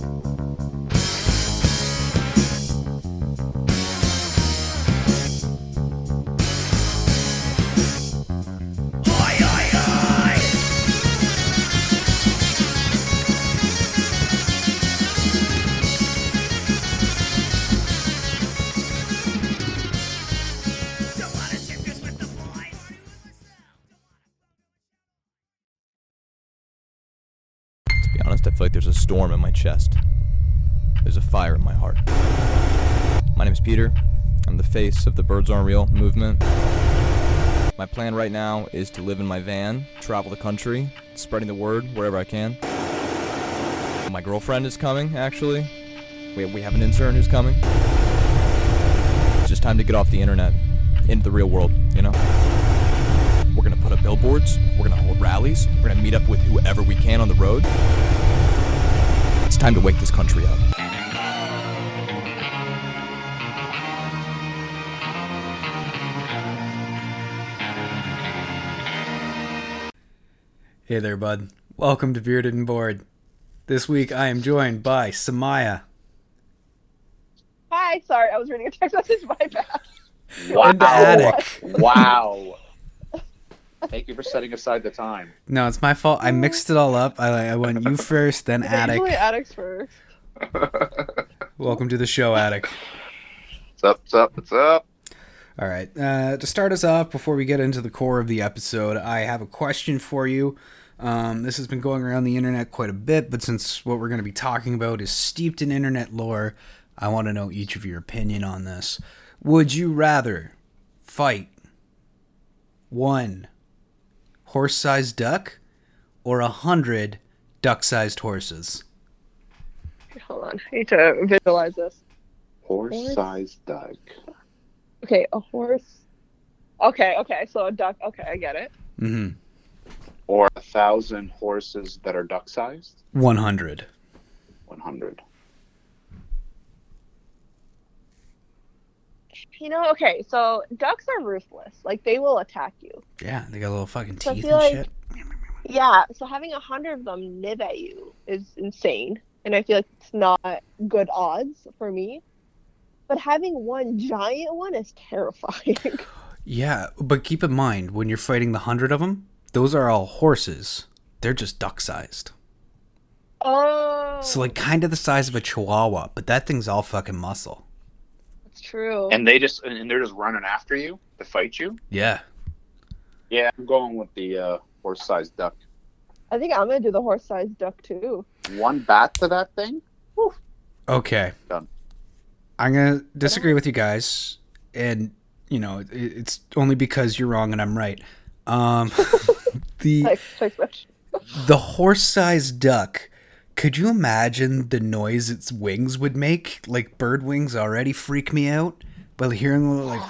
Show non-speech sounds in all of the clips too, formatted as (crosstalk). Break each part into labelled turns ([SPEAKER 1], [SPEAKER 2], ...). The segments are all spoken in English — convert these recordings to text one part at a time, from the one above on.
[SPEAKER 1] To storm in my chest. There's a fire in my heart. My name is Peter. I'm the face of the Birds Aren't Real movement. My plan right now is to live in my van, travel the country, spreading the word wherever I can. My girlfriend is coming, actually. We, we have an intern who's coming. It's just time to get off the internet, into the real world, you know? We're gonna put up billboards, we're gonna hold rallies, we're gonna meet up with whoever we can on the road. It's time to wake this country up.
[SPEAKER 2] Hey there, bud. Welcome to Bearded and Bored. This week I am joined by Samaya
[SPEAKER 3] Hi, sorry, I was reading a text (laughs) message. My bad.
[SPEAKER 2] and Attic.
[SPEAKER 4] Wow. Thank you for setting aside the time.
[SPEAKER 2] No, it's my fault. I mixed it all up. I, I went you (laughs) first, then
[SPEAKER 3] Okay,
[SPEAKER 2] Attic.
[SPEAKER 3] Usually addicts first. (laughs)
[SPEAKER 2] Welcome to the show, Attic.
[SPEAKER 4] What's up? What's up? What's up?
[SPEAKER 2] All right. Uh, to start us off, before we get into the core of the episode, I have a question for you. Um, this has been going around the internet quite a bit, but since what we're going to be talking about is steeped in internet lore, I want to know each of your opinion on this. Would you rather fight one horse sized duck or a hundred duck sized horses?
[SPEAKER 3] Hold on. I need to visualize this.
[SPEAKER 4] Horse sized duck.
[SPEAKER 3] Okay, a horse. Okay, okay. So a duck. Okay, I get it.
[SPEAKER 2] Mm hmm.
[SPEAKER 4] Or a thousand horses that are
[SPEAKER 2] duck sized?
[SPEAKER 4] 100. 100.
[SPEAKER 3] You know, okay, so ducks are ruthless. Like they will attack you.
[SPEAKER 2] Yeah, they got little fucking
[SPEAKER 3] So
[SPEAKER 2] teeth and
[SPEAKER 3] like-
[SPEAKER 2] shit.
[SPEAKER 3] Yeah, so having a hundred of them nib at you is insane, and I feel like it's not good odds for me. But having one giant one is terrifying. (laughs)
[SPEAKER 2] Yeah, but keep in mind when you're fighting the hundred of them, those are all horses. They're just duck-sized.
[SPEAKER 3] oh,
[SPEAKER 2] So like kind of the size of a chihuahua, but that thing's all fucking muscle.
[SPEAKER 3] It's true.
[SPEAKER 4] And they just and they're just running after you to fight you.
[SPEAKER 2] Yeah.
[SPEAKER 4] Yeah, I'm going with the uh, horse-sized duck.
[SPEAKER 3] I think I'm gonna do the horse-sized duck too.
[SPEAKER 4] One bat to that thing.
[SPEAKER 2] Okay.
[SPEAKER 4] Done.
[SPEAKER 2] I'm gonna disagree with you guys, and you know it's only because you're wrong and I'm right. Um, (laughs) the
[SPEAKER 3] Text, text
[SPEAKER 2] the horse-sized duck. Could you imagine the noise its wings would make? Like bird wings already freak me out, but hearing a little like,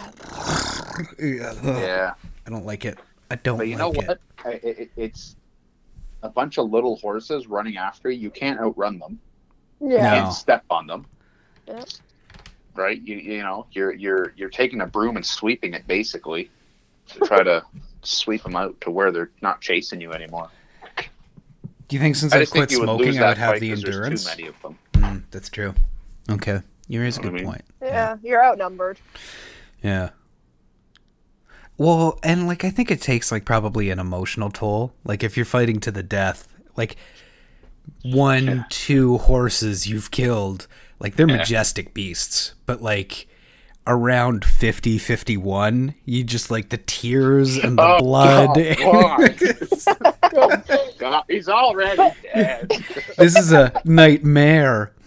[SPEAKER 2] (laughs)
[SPEAKER 4] Yeah.
[SPEAKER 2] I don't like it. I don't
[SPEAKER 4] But you
[SPEAKER 2] like
[SPEAKER 4] know
[SPEAKER 2] it.
[SPEAKER 4] what? I, it, it's a bunch of little horses running after you. You can't outrun them.
[SPEAKER 3] Yeah.
[SPEAKER 2] No.
[SPEAKER 4] can't step on them.
[SPEAKER 3] Yeah.
[SPEAKER 4] Right? You you know you're you're you're taking a broom and sweeping it basically to try to (laughs) sweep them out to where they're not chasing you anymore.
[SPEAKER 2] Do you think since
[SPEAKER 4] I
[SPEAKER 2] I've quit
[SPEAKER 4] you would lose
[SPEAKER 2] smoking, I would have
[SPEAKER 4] fight
[SPEAKER 2] the
[SPEAKER 4] 'cause there's
[SPEAKER 2] endurance?
[SPEAKER 4] Too many of them.
[SPEAKER 2] Mm, that's true. Okay, you raise a good
[SPEAKER 4] I mean?
[SPEAKER 2] point.
[SPEAKER 3] Yeah, you're outnumbered.
[SPEAKER 2] Yeah. Well, and like I think it takes like probably an emotional toll. Like if you're fighting to the death, like one,
[SPEAKER 4] Yeah.
[SPEAKER 2] two horses you've killed, like they're
[SPEAKER 4] Yeah.
[SPEAKER 2] majestic beasts, but like around 50, 51, you just like the tears and the
[SPEAKER 4] Oh,
[SPEAKER 2] blood.
[SPEAKER 4] God, (laughs) oh, God, he's already dead.
[SPEAKER 2] this is a nightmare. (laughs) (laughs)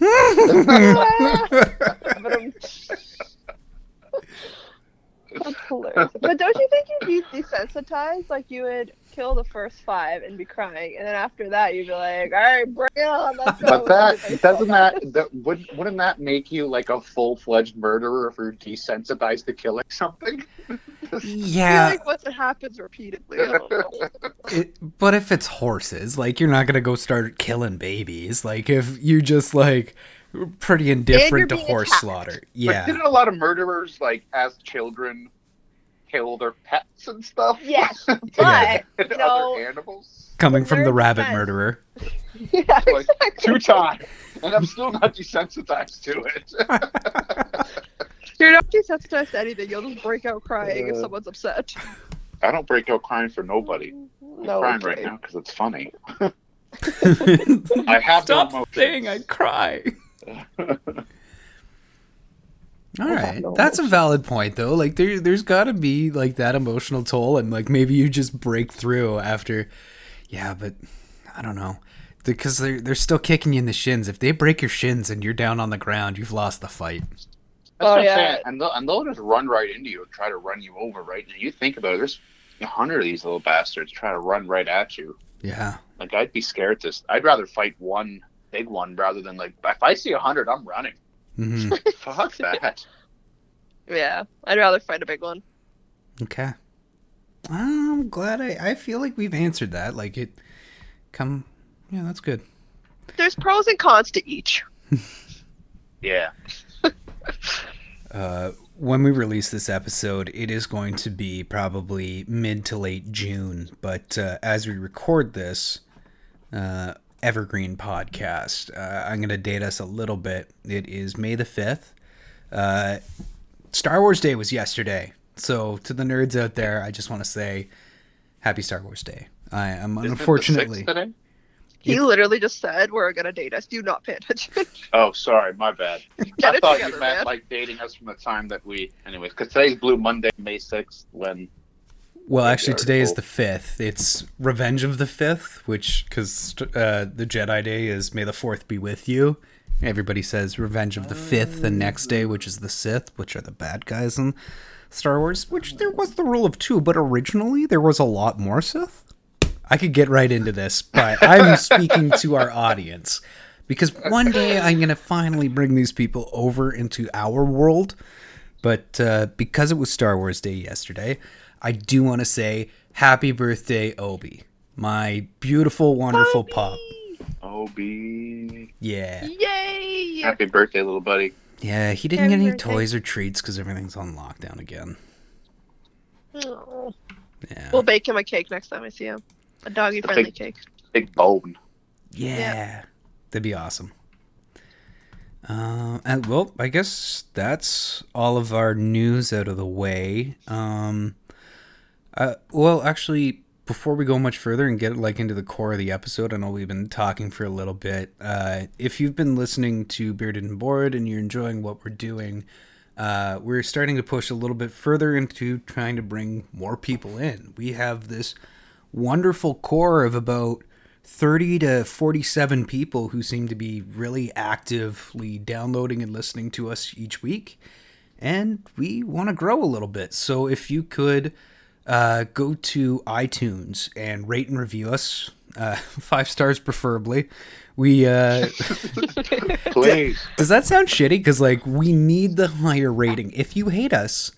[SPEAKER 3] But, That's hilarious. But don't you think you'd be desensitized? Like you would kill the first five and be crying, and then after that you'd be like, "All right, bring it on, let's go."
[SPEAKER 4] But that (laughs) doesn't that, that would wouldn't that make you like a full fledged murderer if you're desensitized to killing something?
[SPEAKER 2] Yeah,
[SPEAKER 3] feel like once it happens repeatedly, I don't know.
[SPEAKER 2] It, but if it's horses, like you're not gonna go start killing babies. Like if you just like pretty indifferent to horse
[SPEAKER 3] attacked.
[SPEAKER 2] slaughter.
[SPEAKER 4] But
[SPEAKER 2] Yeah,
[SPEAKER 4] didn't a lot of murderers like as children kill their pets and stuff?
[SPEAKER 3] Yes, (laughs) but
[SPEAKER 2] Yeah.
[SPEAKER 4] and
[SPEAKER 3] you know-
[SPEAKER 4] other animals.
[SPEAKER 2] coming from the rabbit
[SPEAKER 3] defense.
[SPEAKER 2] murderer. (laughs)
[SPEAKER 3] yeah,
[SPEAKER 4] Like,
[SPEAKER 3] exactly.
[SPEAKER 4] Two times. and I'm still not desensitized to it. (laughs)
[SPEAKER 3] You're not desensitized to anything. You'll just break out crying if
[SPEAKER 4] Uh,
[SPEAKER 3] someone's upset.
[SPEAKER 4] I don't break out crying for nobody. I'm
[SPEAKER 3] No,
[SPEAKER 4] crying
[SPEAKER 3] okay.
[SPEAKER 4] right now because it's funny. I have no
[SPEAKER 1] Stop
[SPEAKER 4] emotions.
[SPEAKER 1] saying I'd cry. (laughs)
[SPEAKER 2] All
[SPEAKER 3] have
[SPEAKER 2] right,
[SPEAKER 3] no
[SPEAKER 2] that's a valid point though. Like there, there's got to be like that emotional toll, and like maybe you just break through after. Yeah, but I don't know because they're they're still kicking you in the shins. If they break your shins and you're down on the ground, you've lost the fight.
[SPEAKER 4] That's
[SPEAKER 3] Oh, yeah.
[SPEAKER 4] saying. And they'll, and they'll just run right into you and try to run you over, right? And you think about it, there's a hundred of these little bastards trying to run right at you.
[SPEAKER 2] Yeah,
[SPEAKER 4] Like I'd be scared to. I'd rather fight one big one rather than like if I see a hundred, I'm running.
[SPEAKER 2] hmm (laughs)
[SPEAKER 4] Fuck (laughs) that.
[SPEAKER 3] Yeah, I'd rather fight a big one.
[SPEAKER 2] okay. I'm glad I I feel like we've answered that. Like it, come. Yeah, that's good.
[SPEAKER 3] There's pros and cons to each. (laughs)
[SPEAKER 4] Yeah.
[SPEAKER 2] uh, when we release this episode, it is going to be probably mid to late June. But uh, as we record this uh, Evergreen podcast, uh, I'm going to date us a little bit. It is May the 5th. Uh, Star Wars Day was yesterday. So to the nerds out there, I just want to say happy Star Wars Day. I am
[SPEAKER 4] Isn't
[SPEAKER 2] unfortunately.
[SPEAKER 3] He literally just said we're gonna date us. Do not pay attention. (laughs)
[SPEAKER 4] Oh, sorry, my bad. (laughs) I thought
[SPEAKER 3] together,
[SPEAKER 4] you meant
[SPEAKER 3] man.
[SPEAKER 4] like dating us from the time that we, anyways. Because today's Blue Monday, May sixth, when
[SPEAKER 2] Well, actually, today is the fifth. It's Revenge of the Fifth, which because uh, the Jedi Day is May the Fourth be with you. Everybody says Revenge of the Fifth the next day, which is the Sith, which are the bad guys in Star Wars. Which there was the rule of two, but originally there was a lot more Sith. I could get right into this, but I'm (laughs) speaking to our audience because one day I'm gonna finally bring these people over into our world. But uh, because it was Star Wars Day yesterday, I do want to say happy birthday, Obi, my beautiful, wonderful pup.
[SPEAKER 4] Obi,
[SPEAKER 2] Yeah,
[SPEAKER 3] Yay!
[SPEAKER 4] happy birthday, little buddy.
[SPEAKER 2] yeah. He didn't
[SPEAKER 3] Happy
[SPEAKER 2] get any
[SPEAKER 3] birthday.
[SPEAKER 2] toys or treats because everything's on lockdown again.
[SPEAKER 3] Aw.
[SPEAKER 2] Yeah,
[SPEAKER 3] We'll bake him a cake next time I see him. A doggy
[SPEAKER 4] The
[SPEAKER 3] friendly
[SPEAKER 4] big-
[SPEAKER 3] cake.
[SPEAKER 4] Big bone.
[SPEAKER 2] yeah, that'd be awesome. Uh, and well, I guess that's all of our news out of the way. Um, uh, well, actually, before we go much further and get like into the core of the episode, I know we've been talking for a little bit. Uh, if you've been listening to Bearded and Bored and you're enjoying what we're doing, uh, we're starting to push a little bit further into trying to bring more people in. We have this wonderful core of about 30 to 47 people who seem to be really actively downloading and listening to us each week. And we want to grow a little bit. So if you could uh, go to iTunes and rate and review us, uh, (laughs) five stars preferably. We uh, (laughs)
[SPEAKER 4] Please.
[SPEAKER 2] does that sound shitty? Because like we need the higher rating. If you hate us,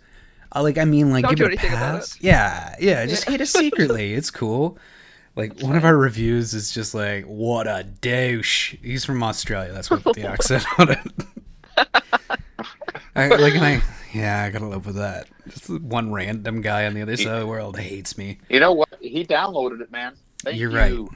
[SPEAKER 2] uh, like I mean, like
[SPEAKER 3] Don't
[SPEAKER 2] give
[SPEAKER 3] do
[SPEAKER 2] it a
[SPEAKER 3] anything about
[SPEAKER 2] pass. Yeah, yeah, just hate us secretly. (laughs) It's cool. Like one of our reviews is just like, "What a douche." He's from Australia. That's what the accent on it. I, like, and I, yeah, I gotta live with that. Just one random guy on the other side of the world hates me.
[SPEAKER 4] You know what? He downloaded it, man. Thank
[SPEAKER 2] You're
[SPEAKER 4] you.
[SPEAKER 2] right.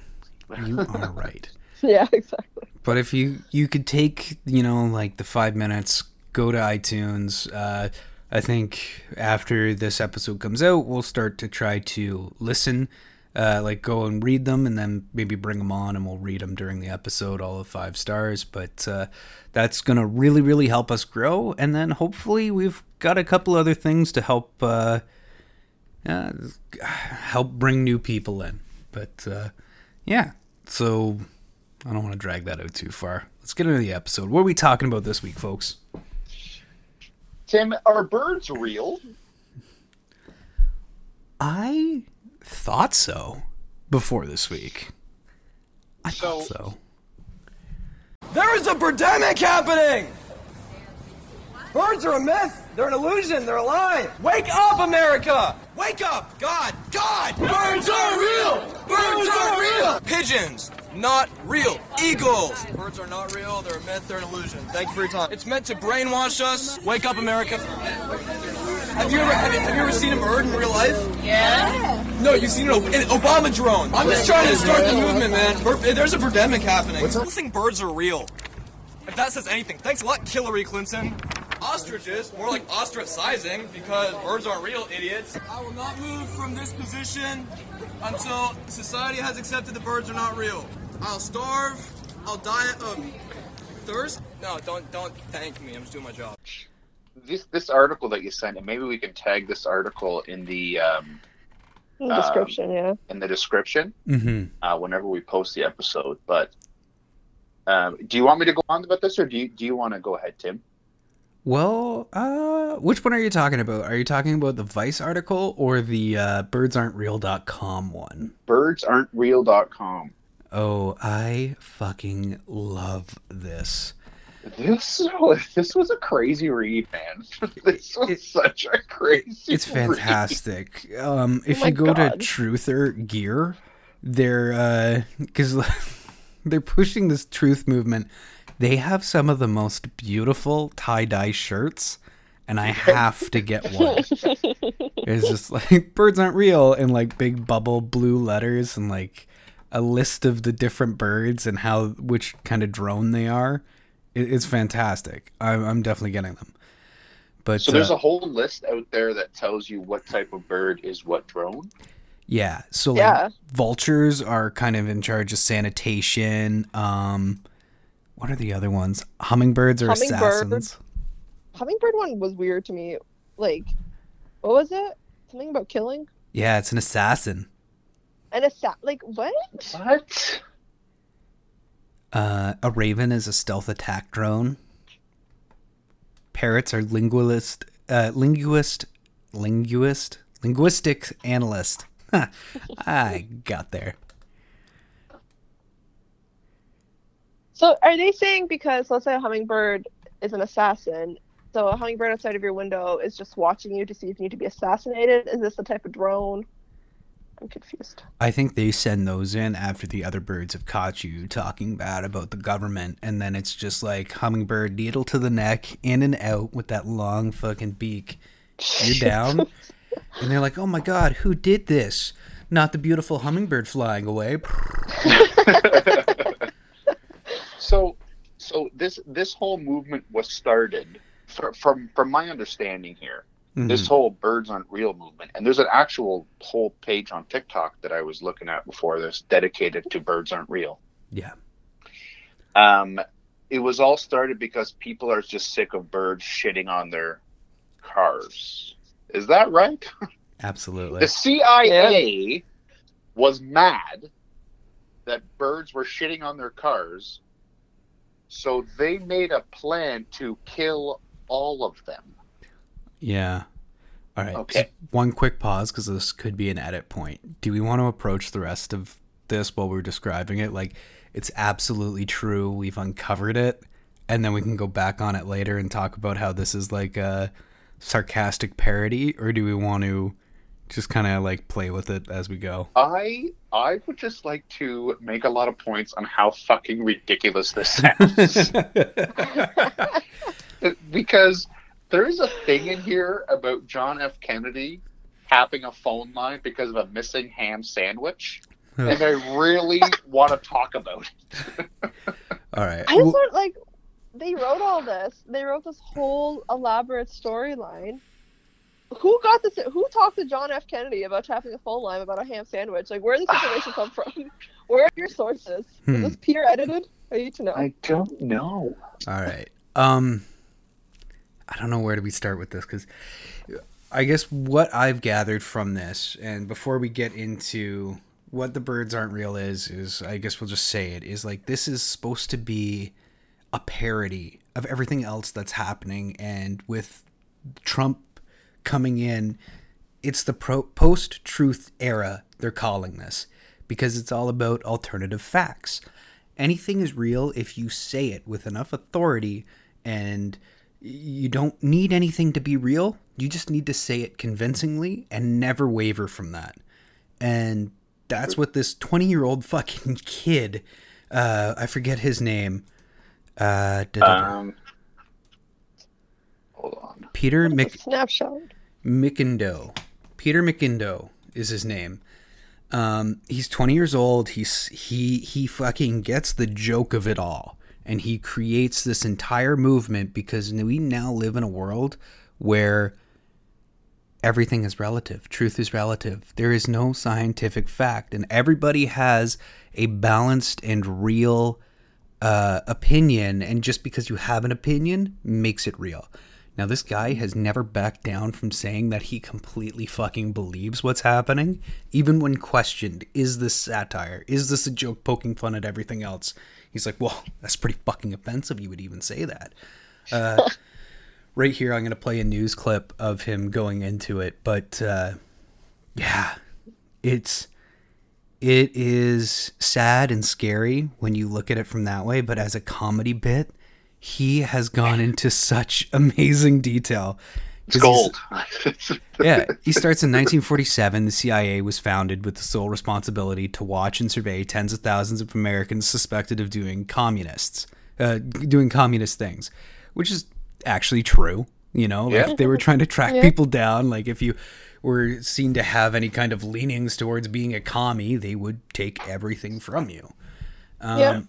[SPEAKER 2] (laughs) You are right. (laughs)
[SPEAKER 3] Yeah, exactly.
[SPEAKER 2] But if you you could take you know like the five minutes, go to iTunes. Uh, I think after this episode comes out, we'll start to try to listen, uh, like go and read them, and then maybe bring them on, and we'll read them during the episode, all of five stars. But uh, that's gonna really really help us grow, and then hopefully we've got a couple other things to help uh, uh, help bring new people in. But uh, yeah, so I don't want to drag that out too far. Let's get into the episode. What are we talking about this week, folks?
[SPEAKER 4] Tim, are birds real?
[SPEAKER 2] I thought so before this week. I
[SPEAKER 4] So-
[SPEAKER 2] thought so.
[SPEAKER 5] There is a pandemic happening! Birds are a myth. They're an illusion. They're a lie. Wake up, America! Wake up! God! God! Birds are real! Birds are real! Pigeons, not real. Eagles! Birds are not real. They're a myth. They're an illusion. Thank you for your time. It's meant to brainwash us. Wake up, America. Have you ever have you, have you ever seen a bird in real life? Yeah. No, you've seen an, an Obama drone. I'm just trying to start the movement, man. Bir- There's a pandemic happening. I don't think birds are real. If that says anything, thanks a lot, Hillary Clinton. Ostriches, more like ostracizing, because birds aren't real, idiots. I will not move from this position until society has accepted the birds are not real. I'll starve. I'll die of thirst. No, don't don't thank me. I'm just doing my job.
[SPEAKER 4] This this article that you sent, and maybe we can tag this article in the um,
[SPEAKER 3] In the description, yeah.
[SPEAKER 4] in the description
[SPEAKER 2] Mm-hmm.
[SPEAKER 4] uh, whenever we post the episode. But um, do you want me to go on about this, or do you do you want to go ahead, Tim?
[SPEAKER 2] Well, uh, which one are you talking about? Are you talking about the Vice article or the uh, birdsaren'treal.com one?
[SPEAKER 4] Birdsaren'treal.com.
[SPEAKER 2] Oh, I fucking love this.
[SPEAKER 4] This this was a crazy read, man. (laughs) this was
[SPEAKER 2] It-
[SPEAKER 4] such a crazy.
[SPEAKER 2] It's
[SPEAKER 4] read.
[SPEAKER 2] fantastic. Um, if
[SPEAKER 3] Oh
[SPEAKER 2] you go
[SPEAKER 3] God.
[SPEAKER 2] to Truther Gear, they're because (laughs) they're pushing this truth movement. They have some of the most beautiful tie dye shirts, and I (laughs) have to get one. it's just like birds aren't real in like big bubble blue letters and like a list of the different birds and how which kind of drone they are. It, it's fantastic. I'm, I'm definitely getting them. But
[SPEAKER 4] So there's
[SPEAKER 2] uh,
[SPEAKER 4] a whole list out there that tells you what type of bird is what drone.
[SPEAKER 2] Yeah. So like
[SPEAKER 3] Yeah.
[SPEAKER 2] vultures are kind of in charge of sanitation. Um what are the other ones? Hummingbirds are
[SPEAKER 3] Hummingbird.
[SPEAKER 2] assassins.
[SPEAKER 3] Hummingbird one was weird to me. Like, what was it? Something about killing?
[SPEAKER 2] Yeah, it's an assassin.
[SPEAKER 3] And a sat like what?
[SPEAKER 4] What?
[SPEAKER 2] Uh a raven is a stealth attack drone. Parrots are linguist uh linguist linguist linguistic analyst. (laughs) I got there.
[SPEAKER 3] So are they saying because let's say a hummingbird is an assassin, so a hummingbird outside of your window is just watching you to see if you need to be assassinated? Is this the type of drone? I'm confused.
[SPEAKER 2] I think they send those in after the other birds have caught you talking bad about the government, and then it's just like hummingbird needle to the neck, in and out with that long fucking beak. You're down, (laughs) and they're like, "Oh my god, who did this? Not the beautiful hummingbird flying away." (laughs)
[SPEAKER 4] So, so this this whole movement was started fr- from from my understanding here. This whole birds aren't real movement, and there's an actual whole page on TikTok that I was looking at before this dedicated to birds aren't real.
[SPEAKER 2] Yeah,
[SPEAKER 4] Um, it was all started because people are just sick of birds shitting on their cars. Is that right?
[SPEAKER 2] absolutely.
[SPEAKER 4] The CIA was mad that birds were shitting on their cars, so they made a plan to kill all of them.
[SPEAKER 2] Yeah. All right.
[SPEAKER 4] Okay.
[SPEAKER 2] One quick pause because this could be an edit point. Do we want to approach the rest of this while we're describing it? Like, it's absolutely true. We've uncovered it, and then we can go back on it later and talk about how this is like a sarcastic parody, or do we want to just kind of like play with it as we go?
[SPEAKER 4] I I would just like to make a lot of points on how fucking ridiculous this sounds. (laughs) (laughs) because there is a thing in here about John F. Kennedy having a phone line because of a missing ham sandwich. and I really (laughs) want to talk about it. (laughs)
[SPEAKER 2] All right.
[SPEAKER 3] I just want like they wrote all this. They wrote this whole elaborate storyline. Who got this? Who talked to John F. Kennedy about having a phone line about a ham sandwich? Like, where did this information come from? (sighs) Where are your sources?
[SPEAKER 2] Hmm.
[SPEAKER 3] Is this peer edited? I need to know.
[SPEAKER 4] I don't know.
[SPEAKER 2] All right. Um, I don't know where do we start with this because I guess what I've gathered from this, and before we get into what the birds aren't real is, is I guess we'll just say it is like this is supposed to be a parody of everything else that's happening, and with Trump coming in, it's the pro- post truth era, they're calling this, because it's all about alternative facts. Anything is real if you say it with enough authority, and you don't need anything to be real. You just need to say it convincingly and never waver from that. And that's what this 20 year old fucking (laughs) kid, uh, I forget his name, uh.
[SPEAKER 4] Um, hold on.
[SPEAKER 2] Peter
[SPEAKER 3] What is
[SPEAKER 2] Mc.
[SPEAKER 3] snapshot.
[SPEAKER 2] McIndoe. Peter McIndoe is his name. Um, he's 20 years old. He's he he fucking gets the joke of it all. And he creates this entire movement because we now live in a world where everything is relative. Truth is relative. There is no scientific fact, and everybody has a balanced and real uh, opinion. And just because you have an opinion makes it real. Now, this guy has never backed down from saying that he completely fucking believes what's happening, even when questioned is this satire? Is this a joke poking fun at everything else? He's like, well, that's pretty fucking offensive. You would even say that. Uh, (laughs) right here, I'm going to play a news clip of him going into it. But uh, yeah, it's it is sad and scary when you look at it from that way. But as a comedy bit, he has gone into such amazing detail.
[SPEAKER 4] It's gold. (laughs)
[SPEAKER 2] yeah, he starts in 1947. The CIA was founded with the sole responsibility to watch and survey tens of thousands of Americans suspected of doing communists, uh, doing communist things, which is actually true. You know, like
[SPEAKER 4] Yeah.
[SPEAKER 2] they were trying to track
[SPEAKER 3] Yeah.
[SPEAKER 2] people down. Like if you were seen to have any kind of leanings towards being a commie, they would take everything from you. Um,
[SPEAKER 3] Yeah.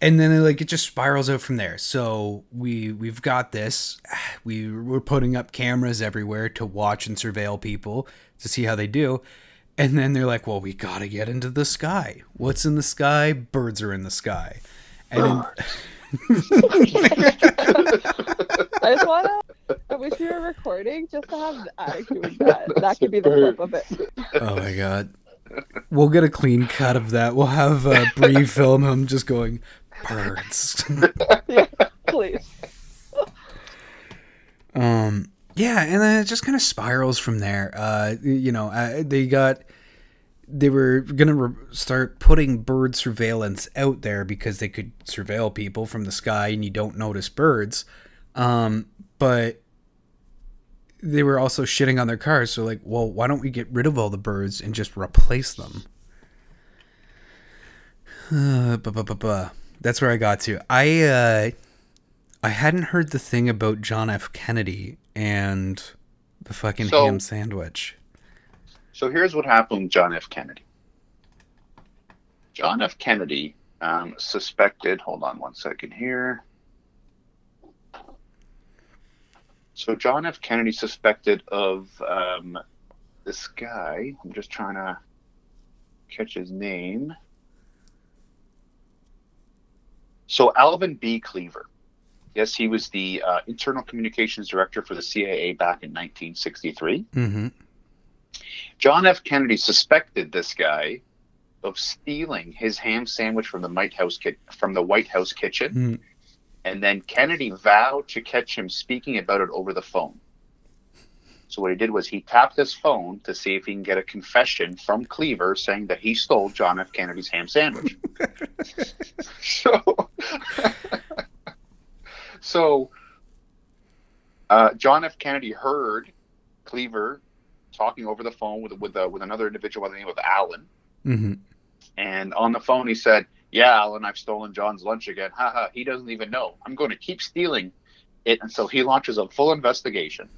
[SPEAKER 2] And then like it just spirals out from there. So we we've got this. We we're putting up cameras everywhere to watch and surveil people to see how they do. And then they're like, "Well, we got to get into the sky. What's in the sky? Birds are in the sky." And then, (laughs)
[SPEAKER 3] I just wanna. I wish we were recording just to have the that. That could be the clip of it.
[SPEAKER 2] Oh my god. We'll get a clean cut of that. We'll have uh, Bree film him just going birds. (laughs)
[SPEAKER 3] Yeah, please.
[SPEAKER 2] um yeah, and then it just kind of spirals from there. Uh you know, uh, they got they were going to re- start putting bird surveillance out there because they could surveil people from the sky and you don't notice birds. Um but they were also shitting on their cars. So like, well, why don't we get rid of all the birds and just replace them? Uh, bu- bu- bu- bu. That's where I got to. I uh, I hadn't heard the thing about John F. Kennedy and the fucking
[SPEAKER 4] So-
[SPEAKER 2] ham sandwich.
[SPEAKER 4] So here's what happened with John F. Kennedy. John F. Kennedy um, suspected. Hold on one second here. So John F. Kennedy suspected of um, this guy. I'm just trying to catch his name. So Alvin B. Cleaver. Yes, he was the uh, internal communications director for the CIA back in 1963.
[SPEAKER 2] Mm-hmm.
[SPEAKER 4] John F. Kennedy suspected this guy of stealing his ham sandwich from the White House ki- from the White House kitchen,
[SPEAKER 2] Mm.
[SPEAKER 4] and then Kennedy vowed to catch him speaking about it over the phone. So what he did was he tapped his phone to see if he can get a confession from Cleaver saying that he stole John F. Kennedy's ham sandwich. (laughs) so, (laughs) so uh, John F. Kennedy heard Cleaver talking over the phone with with uh, with another individual by the name of Alan,
[SPEAKER 2] Mm-hmm.
[SPEAKER 4] and on the phone he said, "Yeah, Alan, I've stolen John's lunch again. Haha, he doesn't even know. I'm going to keep stealing it." And so he launches a full investigation,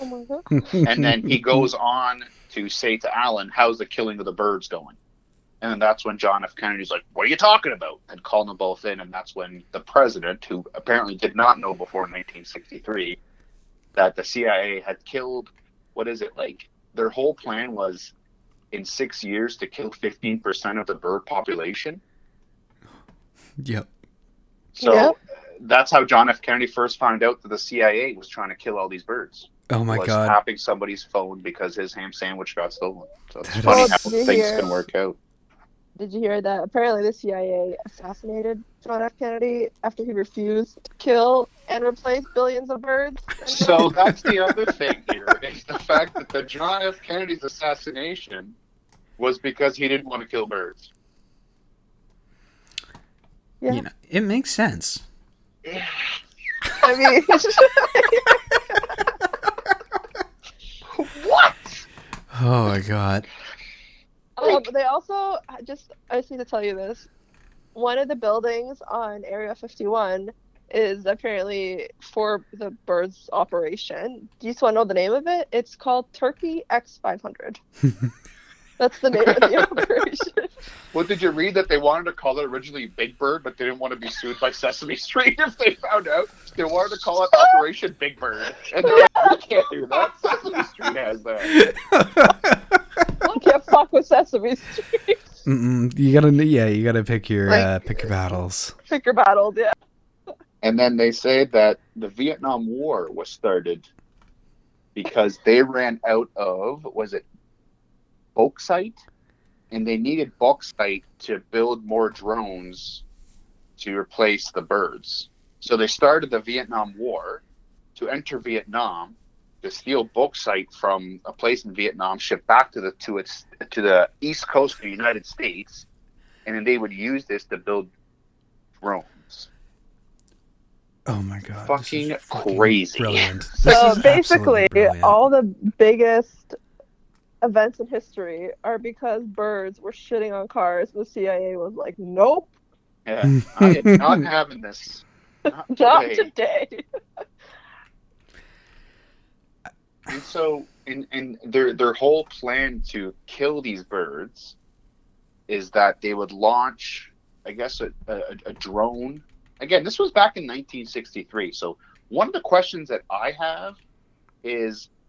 [SPEAKER 3] Oh my god.
[SPEAKER 4] and then he goes on to say to Alan, "How's the killing of the birds going?" And then that's when John F. Kennedy's like, "What are you talking about?" and called them both in, and that's when the president, who apparently did not know before 1963 that the CIA had killed, what is it like? Their whole plan was in six years to kill 15% of the bird population.
[SPEAKER 2] Yep.
[SPEAKER 4] So
[SPEAKER 3] Yep.
[SPEAKER 4] that's how John F. Kennedy first found out that the CIA was trying to kill all these birds.
[SPEAKER 2] Oh my
[SPEAKER 4] was
[SPEAKER 2] god.
[SPEAKER 4] tapping somebody's phone because his ham sandwich got stolen. So it's
[SPEAKER 2] That
[SPEAKER 4] funny
[SPEAKER 3] is-
[SPEAKER 4] how
[SPEAKER 3] Oh,
[SPEAKER 4] things
[SPEAKER 3] hear-
[SPEAKER 4] can work out.
[SPEAKER 3] Did you hear that? Apparently, the CIA assassinated John F. Kennedy after he refused to kill and replace billions of birds. (laughs)
[SPEAKER 4] So that's the other thing here is the fact that the John F. Kennedy's assassination was because he didn't want to kill birds.
[SPEAKER 3] Yeah.
[SPEAKER 2] You know, it makes sense. Yeah. (laughs)
[SPEAKER 3] I mean,
[SPEAKER 4] What?
[SPEAKER 2] Oh my god.
[SPEAKER 3] um, they also just. I just need to tell you this. One of the buildings on Area 51 is apparently for the birds operation. Do you just want to know the name of it? It's called Turkey X500. (laughs) That's the name of the (laughs) operation.
[SPEAKER 4] Well, did you read that they wanted to call it originally Big Bird, but they didn't want to be sued by Sesame Street (laughs) if they found out? They wanted to call it Operation Big Bird. And they're like, we can't do that. Sesame Street has that. (laughs)
[SPEAKER 3] I can't fuck with Sesame Street.
[SPEAKER 2] Mm-mm. You gotta, yeah, you gotta pick your
[SPEAKER 4] Like-
[SPEAKER 2] uh, pick your battles.
[SPEAKER 3] Pick your battles, yeah.
[SPEAKER 4] And then they say that the Vietnam War was started because they ran out of, was it bauxite? And they needed bauxite to build more drones to replace the birds. So they started the Vietnam War to enter Vietnam to steal bauxite from a place in Vietnam, ship back to the to its to the east coast of the United States, and then they would use this to build drones.
[SPEAKER 2] Oh my god, this
[SPEAKER 4] Fucking
[SPEAKER 2] is fucking
[SPEAKER 4] crazy.
[SPEAKER 2] brilliant. (laughs)
[SPEAKER 3] So
[SPEAKER 2] This is
[SPEAKER 3] basically,
[SPEAKER 2] brilliant.
[SPEAKER 3] all the biggest events in history are because birds were shitting on cars. The CIA was like, nope,
[SPEAKER 4] Yeah, (laughs) I am not having this. Not (laughs)
[SPEAKER 3] not
[SPEAKER 4] today.
[SPEAKER 3] today.
[SPEAKER 4] And so, and in their their whole plan to kill these birds is that they would launch, I guess, a, a, a drone. Again, this was back in 1963. So one of the questions that I have is, I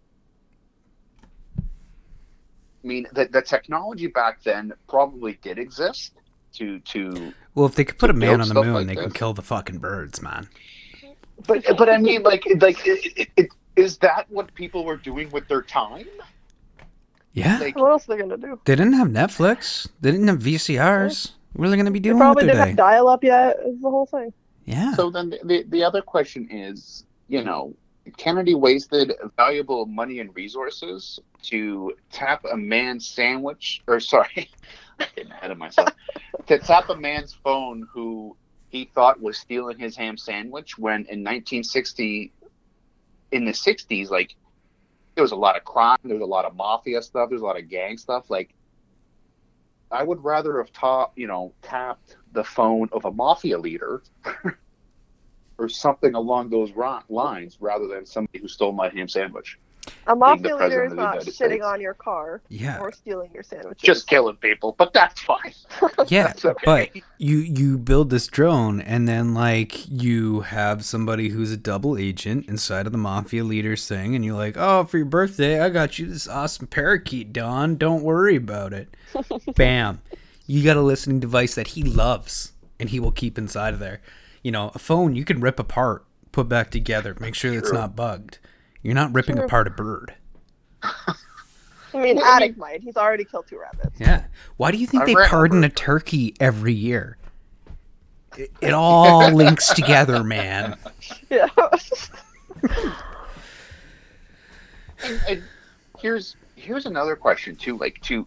[SPEAKER 4] mean, the, the technology back then probably did exist to to
[SPEAKER 2] well, if they could put a man on the moon,
[SPEAKER 4] like
[SPEAKER 2] they can kill the fucking birds, man.
[SPEAKER 4] But but I mean, like like it, it, it, is that what people were doing with their time?
[SPEAKER 2] Yeah,
[SPEAKER 4] Like
[SPEAKER 3] What else are they gonna do?
[SPEAKER 2] they didn't have Netflix. They didn't have VCRs. What are they gonna be
[SPEAKER 3] They
[SPEAKER 2] doing with
[SPEAKER 3] probably
[SPEAKER 2] their
[SPEAKER 3] didn't
[SPEAKER 2] day?
[SPEAKER 3] have dial up yet. Is the whole thing.
[SPEAKER 2] Yeah.
[SPEAKER 4] so then the, the the other question is, you know, Kennedy wasted valuable money and resources to tap a man's sandwich, or sorry, I'm getting ahead of myself, to tap a man's phone who he thought was stealing his ham sandwich when in 1960, in the 60s, like there was a lot of crime, there was a lot of mafia stuff, there's a lot of gang stuff. Like, I would rather have taught, you know, tapped the phone of a mafia leader (laughs) or something along those lines rather than somebody who stole my ham sandwich.
[SPEAKER 3] A
[SPEAKER 4] the
[SPEAKER 3] mafia leader is not shitting
[SPEAKER 4] States.
[SPEAKER 3] on your car
[SPEAKER 2] Yeah.
[SPEAKER 3] or stealing your sandwiches.
[SPEAKER 4] Just killing people, but that's fine. (laughs)
[SPEAKER 2] Yeah,
[SPEAKER 4] That's okay.
[SPEAKER 2] but you you build this drone and then like you have somebody who's a double agent inside of the mafia leaders thing and you're like, "Oh, for your birthday, I got you this awesome parakeet, Don. Don't worry about it." (laughs) Bam. You got a listening device that he loves and he will keep inside of there. You know, a phone you can rip apart, put back together, make sure it's not bugged. You're not ripping
[SPEAKER 3] True.
[SPEAKER 2] apart a bird. (laughs)
[SPEAKER 3] I mean, Attic might. He's already killed two rabbits.
[SPEAKER 2] Yeah. Why do you think
[SPEAKER 4] I
[SPEAKER 2] they pardon
[SPEAKER 4] over-
[SPEAKER 2] a turkey every year? It, it all (laughs) links together, man. (laughs)
[SPEAKER 3] Yeah.
[SPEAKER 4] and, and here's here's another question too. Like to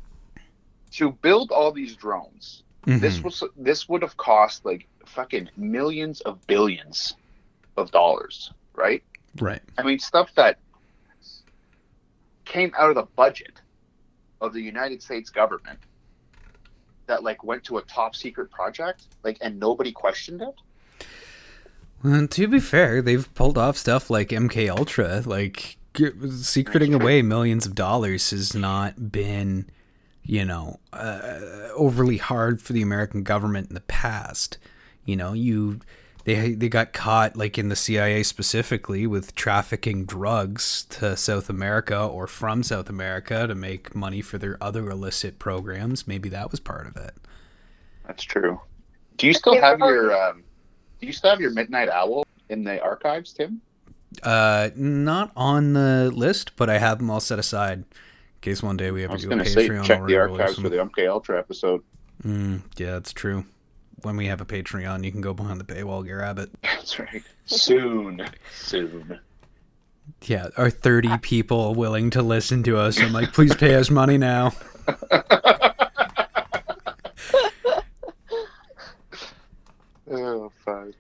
[SPEAKER 4] to build all these drones, this
[SPEAKER 2] Mhm.
[SPEAKER 4] was this would have cost like fucking millions of billions of dollars, right?
[SPEAKER 2] Right.
[SPEAKER 4] I mean, stuff that came out of the budget of the United States government that like went to a top secret project, like, and nobody questioned it.
[SPEAKER 2] Well, to be fair, they've pulled off stuff like MK Ultra. Like secreting away millions of dollars has not been, you know, uh, overly hard for the American government in the past. You know, you they they got caught like in the CIA specifically with trafficking drugs to South America or from South America to make money for their other illicit programs. Maybe that was part of it.
[SPEAKER 4] That's true. Do you still have your um, Do you still have your Midnight Owl in the archives, Tim?
[SPEAKER 2] Uh, not on the list, but I have them all set aside in case one day we
[SPEAKER 4] I
[SPEAKER 2] ever
[SPEAKER 4] was
[SPEAKER 2] do a
[SPEAKER 4] going to say
[SPEAKER 2] Patreon.
[SPEAKER 4] check the archives for the. MK Ultra episode.
[SPEAKER 2] Mm, yeah, that's true. When we have a Patreon, you can go behind the paywall, grab it. (laughs)
[SPEAKER 4] That's right. Soon, soon.
[SPEAKER 2] Yeah, are thirty people willing to listen to us? I'm like, please pay us money now. (laughs)
[SPEAKER 4] Oh fuck.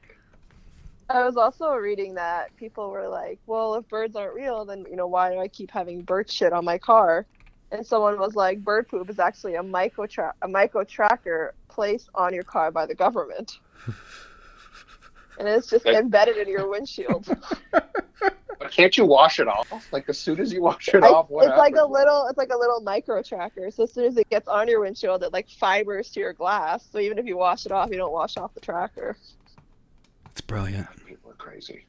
[SPEAKER 3] I was also reading that people were like, well, if birds aren't real, then, you know, why do I keep having bird shit on my car? And someone was like, bird poop is actually a micro, tra- a micro tracker placed on your car by the government. (laughs) and it's just
[SPEAKER 4] Like-
[SPEAKER 3] embedded in your windshield. (laughs)
[SPEAKER 4] But can't you wash it off? Like as soon as you wash it
[SPEAKER 3] I-
[SPEAKER 4] off, what
[SPEAKER 3] it's like a little it's like a little micro tracker. So as soon as it gets on your windshield, it like fibers to your glass. So even if you wash it off, you don't wash off the tracker.
[SPEAKER 2] It's brilliant.
[SPEAKER 4] People are crazy.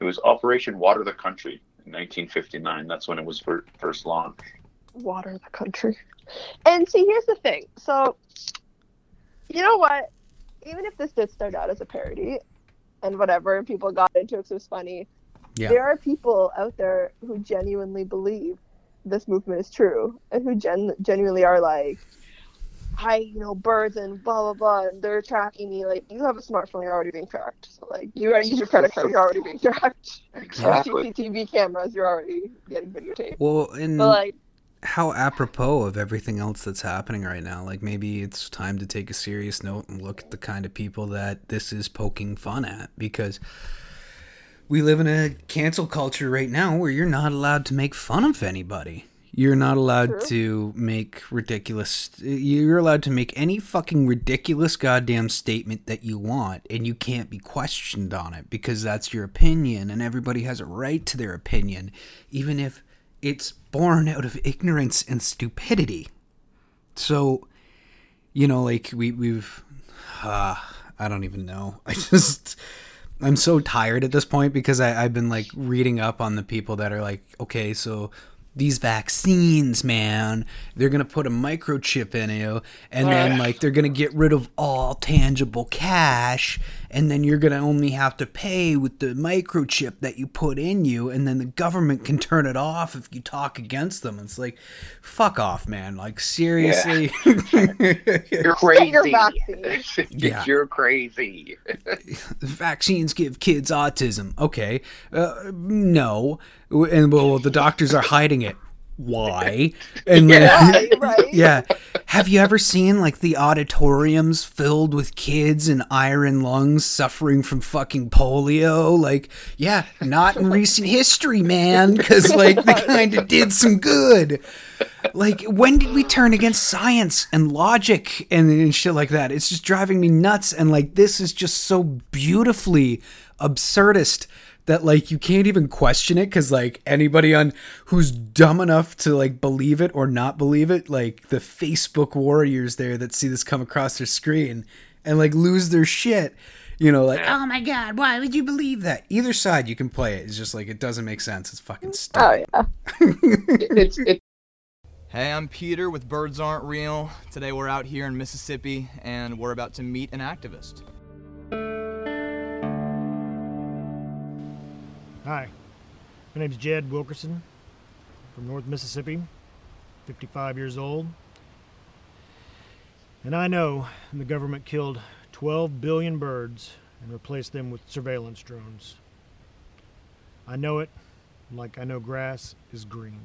[SPEAKER 4] It was Operation Water the Country in 1959. That's when it was first launched.
[SPEAKER 3] Water the country. And see, here's the thing. So, you know what? Even if this did start out as a parody, and whatever, and people got into it because it was funny,
[SPEAKER 2] Yeah.
[SPEAKER 3] there are people out there who genuinely believe this movement is true, and who gen- genuinely are like, I, you know, birds and blah blah blah, and they're tracking me. Like, you have a smartphone, you're already being tracked. So, like, you already use your credit card, you're already being tracked. (laughs)
[SPEAKER 4] Exactly.
[SPEAKER 3] CCTV cameras, you're already getting videotaped.
[SPEAKER 2] Well, and
[SPEAKER 3] But like,
[SPEAKER 2] how apropos of everything else that's happening right now. Like maybe it's time to take a serious note and look at the kind of people that this is poking fun at because we live in a cancel culture right now where you're not allowed to make fun of anybody. You're not allowed
[SPEAKER 3] True.
[SPEAKER 2] to make ridiculous you're allowed to make any fucking ridiculous goddamn statement that you want and you can't be questioned on it because that's your opinion and everybody has a right to their opinion even if it's born out of ignorance and stupidity. So, you know, like we we've, uh, I don't even know. (laughs) I just, I'm so tired at this point because I, I've been like reading up on the people that are like, okay, so these vaccines, man, they're gonna put a microchip in you, and then like they're gonna get rid of all tangible cash, and then you're gonna only have to pay with the microchip that you put in you, and then the government can turn it off if you talk against them. It's like, fuck off, man. Like seriously. (laughs)
[SPEAKER 4] You're crazy. (laughs)
[SPEAKER 2] Yeah.
[SPEAKER 4] You're crazy. (laughs)
[SPEAKER 2] vaccines give kids autism. Okay, uh, no, and well, the doctors are hiding it. Why? (laughs) And then-
[SPEAKER 3] Right, (laughs) right.
[SPEAKER 2] yeah. Have you ever seen like the auditoriums filled with kids and iron lungs suffering from fucking polio? Like, yeah, not in recent history, man, because like they (laughs) kind of did some good. Like, when did we turn against science and logic and, and shit like that? It's just driving me nuts. And like, this is just so beautifully absurdist that like you can't even question it because like anybody on who's dumb enough to like believe it or not believe it like the facebook warriors there that see this come across their screen and like lose their shit you know like oh my god why would you believe that either side you can play it it's just like it doesn't make sense it's fucking
[SPEAKER 3] Oh yeah.
[SPEAKER 4] it's it, (laughs)
[SPEAKER 1] Hey, I'm Peter with Birds Aren't Real. Today we're out here in Mississippi and we're about to meet an activist.
[SPEAKER 6] Hi, my name is Jed Wilkerson from North Mississippi, 55 years old. And I know the government killed 12 billion birds and replaced them with surveillance drones. I know it like I know grass is green.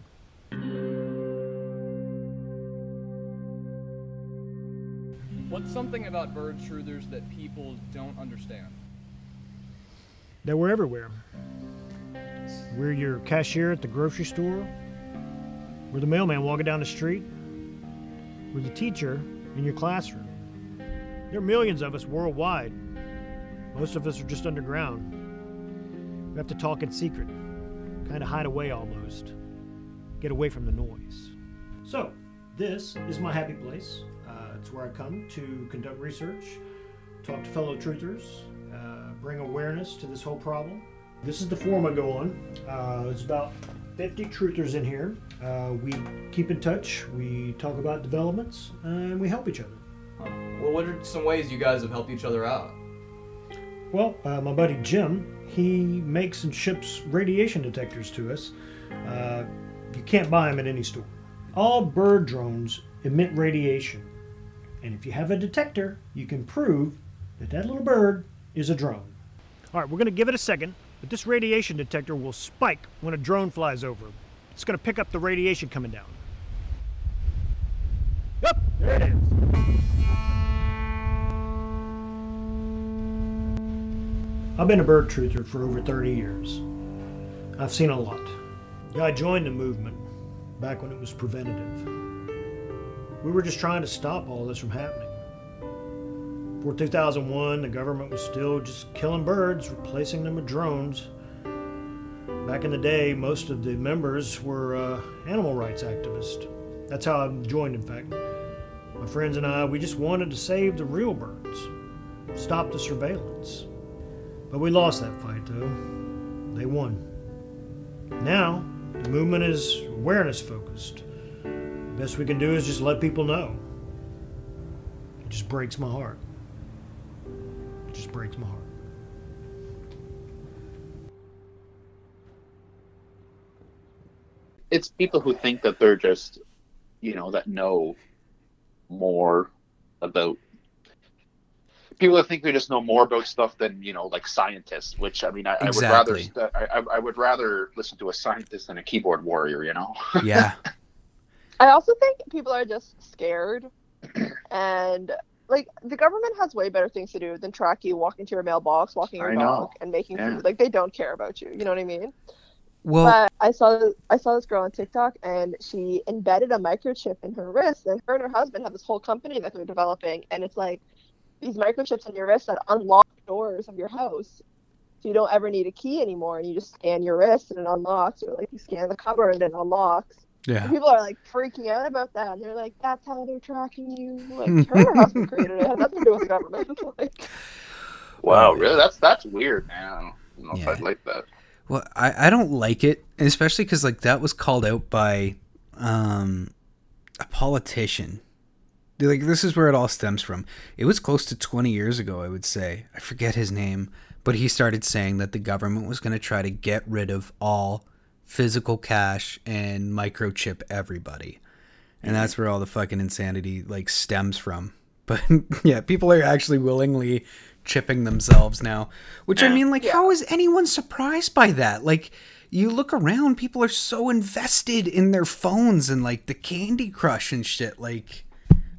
[SPEAKER 1] What's something about bird truthers that people don't understand?
[SPEAKER 6] That we're everywhere. We're your cashier at the grocery store. We're the mailman walking down the street. We're the teacher in your classroom. There are millions of us worldwide. Most of us are just underground. We have to talk in secret, kind of hide away almost, get away from the noise. So, this is my happy place. Uh, it's where I come to conduct research, talk to fellow truthers, uh, bring awareness to this whole problem. This is the forum I go on. Uh, there's about 50 truthers in here. Uh, we keep in touch, we talk about developments, and we help each other.
[SPEAKER 1] Well, what are some ways you guys have helped each other out?
[SPEAKER 6] Well, uh, my buddy Jim, he makes and ships radiation detectors to us. Uh, you can't buy them at any store. All bird drones emit radiation, and if you have a detector, you can prove that that little bird is a drone. All right, we're going to give it a second, but this radiation detector will spike when a drone flies over. It's going to pick up the radiation coming down. Yep, there it is. I've been a bird truther for over 30 years. I've seen a lot. I joined the movement back when it was preventative. We were just trying to stop all this from happening. Before 2001, the government was still just killing birds, replacing them with drones. Back in the day, most of the members were uh, animal rights activists. That's how I joined, in fact. My friends and I, we just wanted to save the real birds, stop the surveillance. But we lost that fight, though. They won. Now, the movement is awareness focused. The best we can do is just let people know. It just breaks my heart. It just breaks my heart.
[SPEAKER 4] It's people who think that they're just, you know, that know more about people that think they just know more about stuff than you know like scientists which i mean i,
[SPEAKER 2] Exactly.
[SPEAKER 4] I would rather I, I- I would rather listen to a scientist than a keyboard warrior you know (laughs)
[SPEAKER 2] Yeah.
[SPEAKER 3] I also think people are just scared, and like the government has way better things to do than track you walking to your mailbox, walking your
[SPEAKER 4] I know.
[SPEAKER 3] dog, and making
[SPEAKER 4] Yeah.
[SPEAKER 3] food. Like they don't care about you. You know what I mean?
[SPEAKER 2] Well,
[SPEAKER 3] but I saw I saw this girl on TikTok, and she embedded a microchip in her wrist, and her and her husband have this whole company that they're developing, and it's like these microchips in your wrist that unlock doors of your house. So you don't ever need a key anymore, and you just scan your wrist and it unlocks, or like you scan the cupboard and it unlocks.
[SPEAKER 2] Yeah.
[SPEAKER 3] And people are like freaking out about that, and they're like, "That's how they're tracking you." Like, her and her created it. It had nothing to do with the government. (laughs) like,
[SPEAKER 4] wow really that's that's weird man i don't know if i'd like that
[SPEAKER 2] Well, I, I don't like it, especially because like that was called out by um, a politician. Like this is where it all stems from. It was close to 20 years ago, I would say. I forget his name, but he started saying that the government was going to try to get rid of all physical cash and microchip everybody. And that's where all the fucking insanity like stems from. (laughs) But yeah, people are actually willingly chipping themselves now. Which I mean, like, how is anyone surprised by that? Like, you look around, people are so invested in their phones and like the Candy Crush and shit. Like,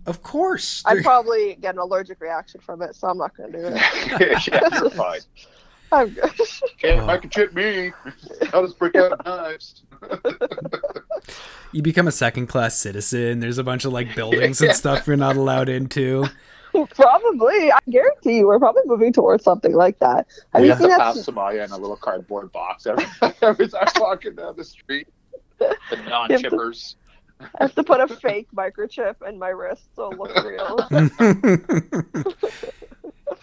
[SPEAKER 2] of course.
[SPEAKER 3] I'd probably get an allergic reaction from it, so I'm not gonna do it. (laughs)
[SPEAKER 4] yeah, you're (laughs) fine
[SPEAKER 3] I'm good.
[SPEAKER 4] can't oh. microchip me i'll just break out knives
[SPEAKER 2] you become a second class citizen. There's a bunch of like buildings and stuff you're not allowed into.
[SPEAKER 3] probably, I guarantee you, we're probably moving towards something like that. Have
[SPEAKER 4] we
[SPEAKER 3] you
[SPEAKER 4] have
[SPEAKER 3] seen
[SPEAKER 4] to
[SPEAKER 3] that?
[SPEAKER 4] pass Samaya in a little cardboard box every, (laughs) every time walking down the street. (laughs) The non-chippers.
[SPEAKER 3] I have to put a fake microchip in my wrist so it looks real. (laughs)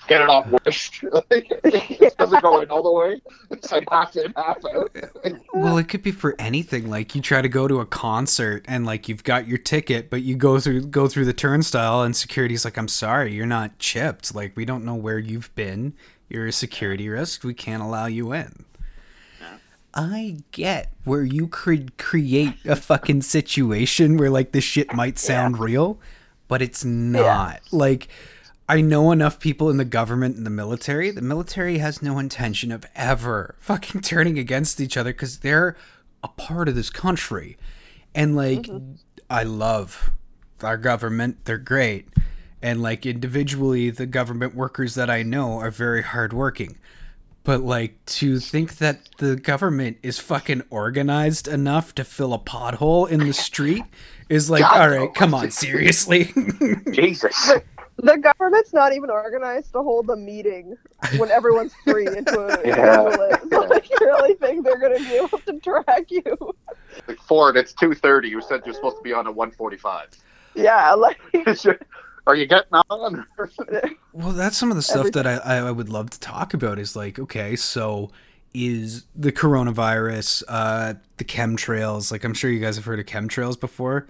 [SPEAKER 4] Get it off wish. (laughs) like, it doesn't go in all the way. It's like half in, half out.
[SPEAKER 2] Well, it could be for anything. Like you try to go to a concert and like you've got your ticket, but you go through go through the turnstile and security's like, "I'm sorry, you're not chipped. Like we don't know where you've been. You're a security risk. We can't allow you in." I get where you could create a fucking situation where like this shit might sound real, but it's not. Like I know enough people in the government and the military. The military has no intention of ever (laughs) fucking turning against each other because they're a part of this country. And like, mm-hmm. I love our government. They're great. And like, individually, the government workers that I know are very hardworking. But like, to think that the government is fucking organized enough to fill a pothole in the street is like,
[SPEAKER 4] God, (laughs)
[SPEAKER 2] all
[SPEAKER 4] no.
[SPEAKER 2] come on, seriously. (laughs)
[SPEAKER 4] Jesus.
[SPEAKER 3] The government's not even organized to hold a meeting when everyone's free into a
[SPEAKER 4] Yeah.
[SPEAKER 3] into so, (laughs) like, you really think they're gonna be able to track you?
[SPEAKER 4] Like Ford, it's two thirty. You said you're supposed to be on at one forty-five.
[SPEAKER 3] Yeah, like (laughs)
[SPEAKER 4] Are you getting on?
[SPEAKER 2] Well, that's some of the stuff
[SPEAKER 3] Everything.
[SPEAKER 2] that I, I would love to talk about. Is like, okay, so is the coronavirus, uh, the chemtrails? Like, I'm sure you guys have heard of chemtrails before.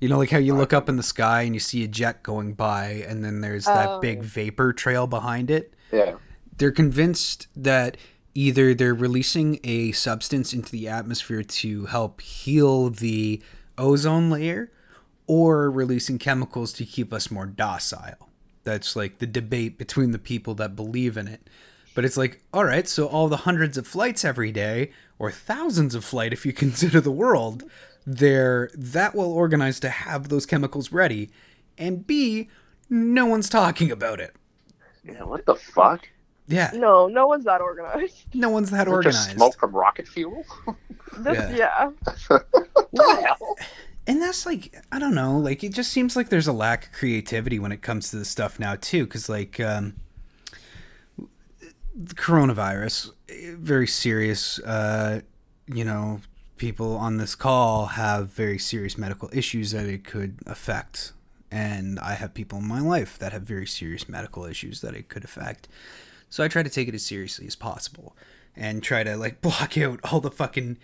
[SPEAKER 2] You know, like how you look up in the sky and you see a jet going by, and then there's that
[SPEAKER 3] Oh.
[SPEAKER 2] big vapor trail behind it.
[SPEAKER 4] yeah.
[SPEAKER 2] They're convinced that either they're releasing a substance into the atmosphere to help heal the ozone layer, or releasing chemicals to keep us more docile. That's like the debate between the people that believe in it. But it's like, all right, so all the hundreds of flights every day, or thousands of flight if you (laughs) consider the world, they're that well organized to have those chemicals ready. And B, no one's talking about it.
[SPEAKER 4] Yeah. What the fuck?
[SPEAKER 2] Yeah,
[SPEAKER 3] no, no one's that organized.
[SPEAKER 2] no one's that
[SPEAKER 4] Is it
[SPEAKER 2] organized.
[SPEAKER 4] Just smoke from rocket fuel. (laughs)
[SPEAKER 3] This,
[SPEAKER 2] Yeah.
[SPEAKER 3] yeah.
[SPEAKER 4] what the hell?
[SPEAKER 2] and that's like i don't know like it just seems like there's a lack of creativity when it comes to this stuff now too because like um the coronavirus eh, very serious uh you know, people on this call have very serious medical issues that it could affect. And I have people in my life that have very serious medical issues that it could affect. So I try to take it as seriously as possible and try to like (laughs) block out all the fucking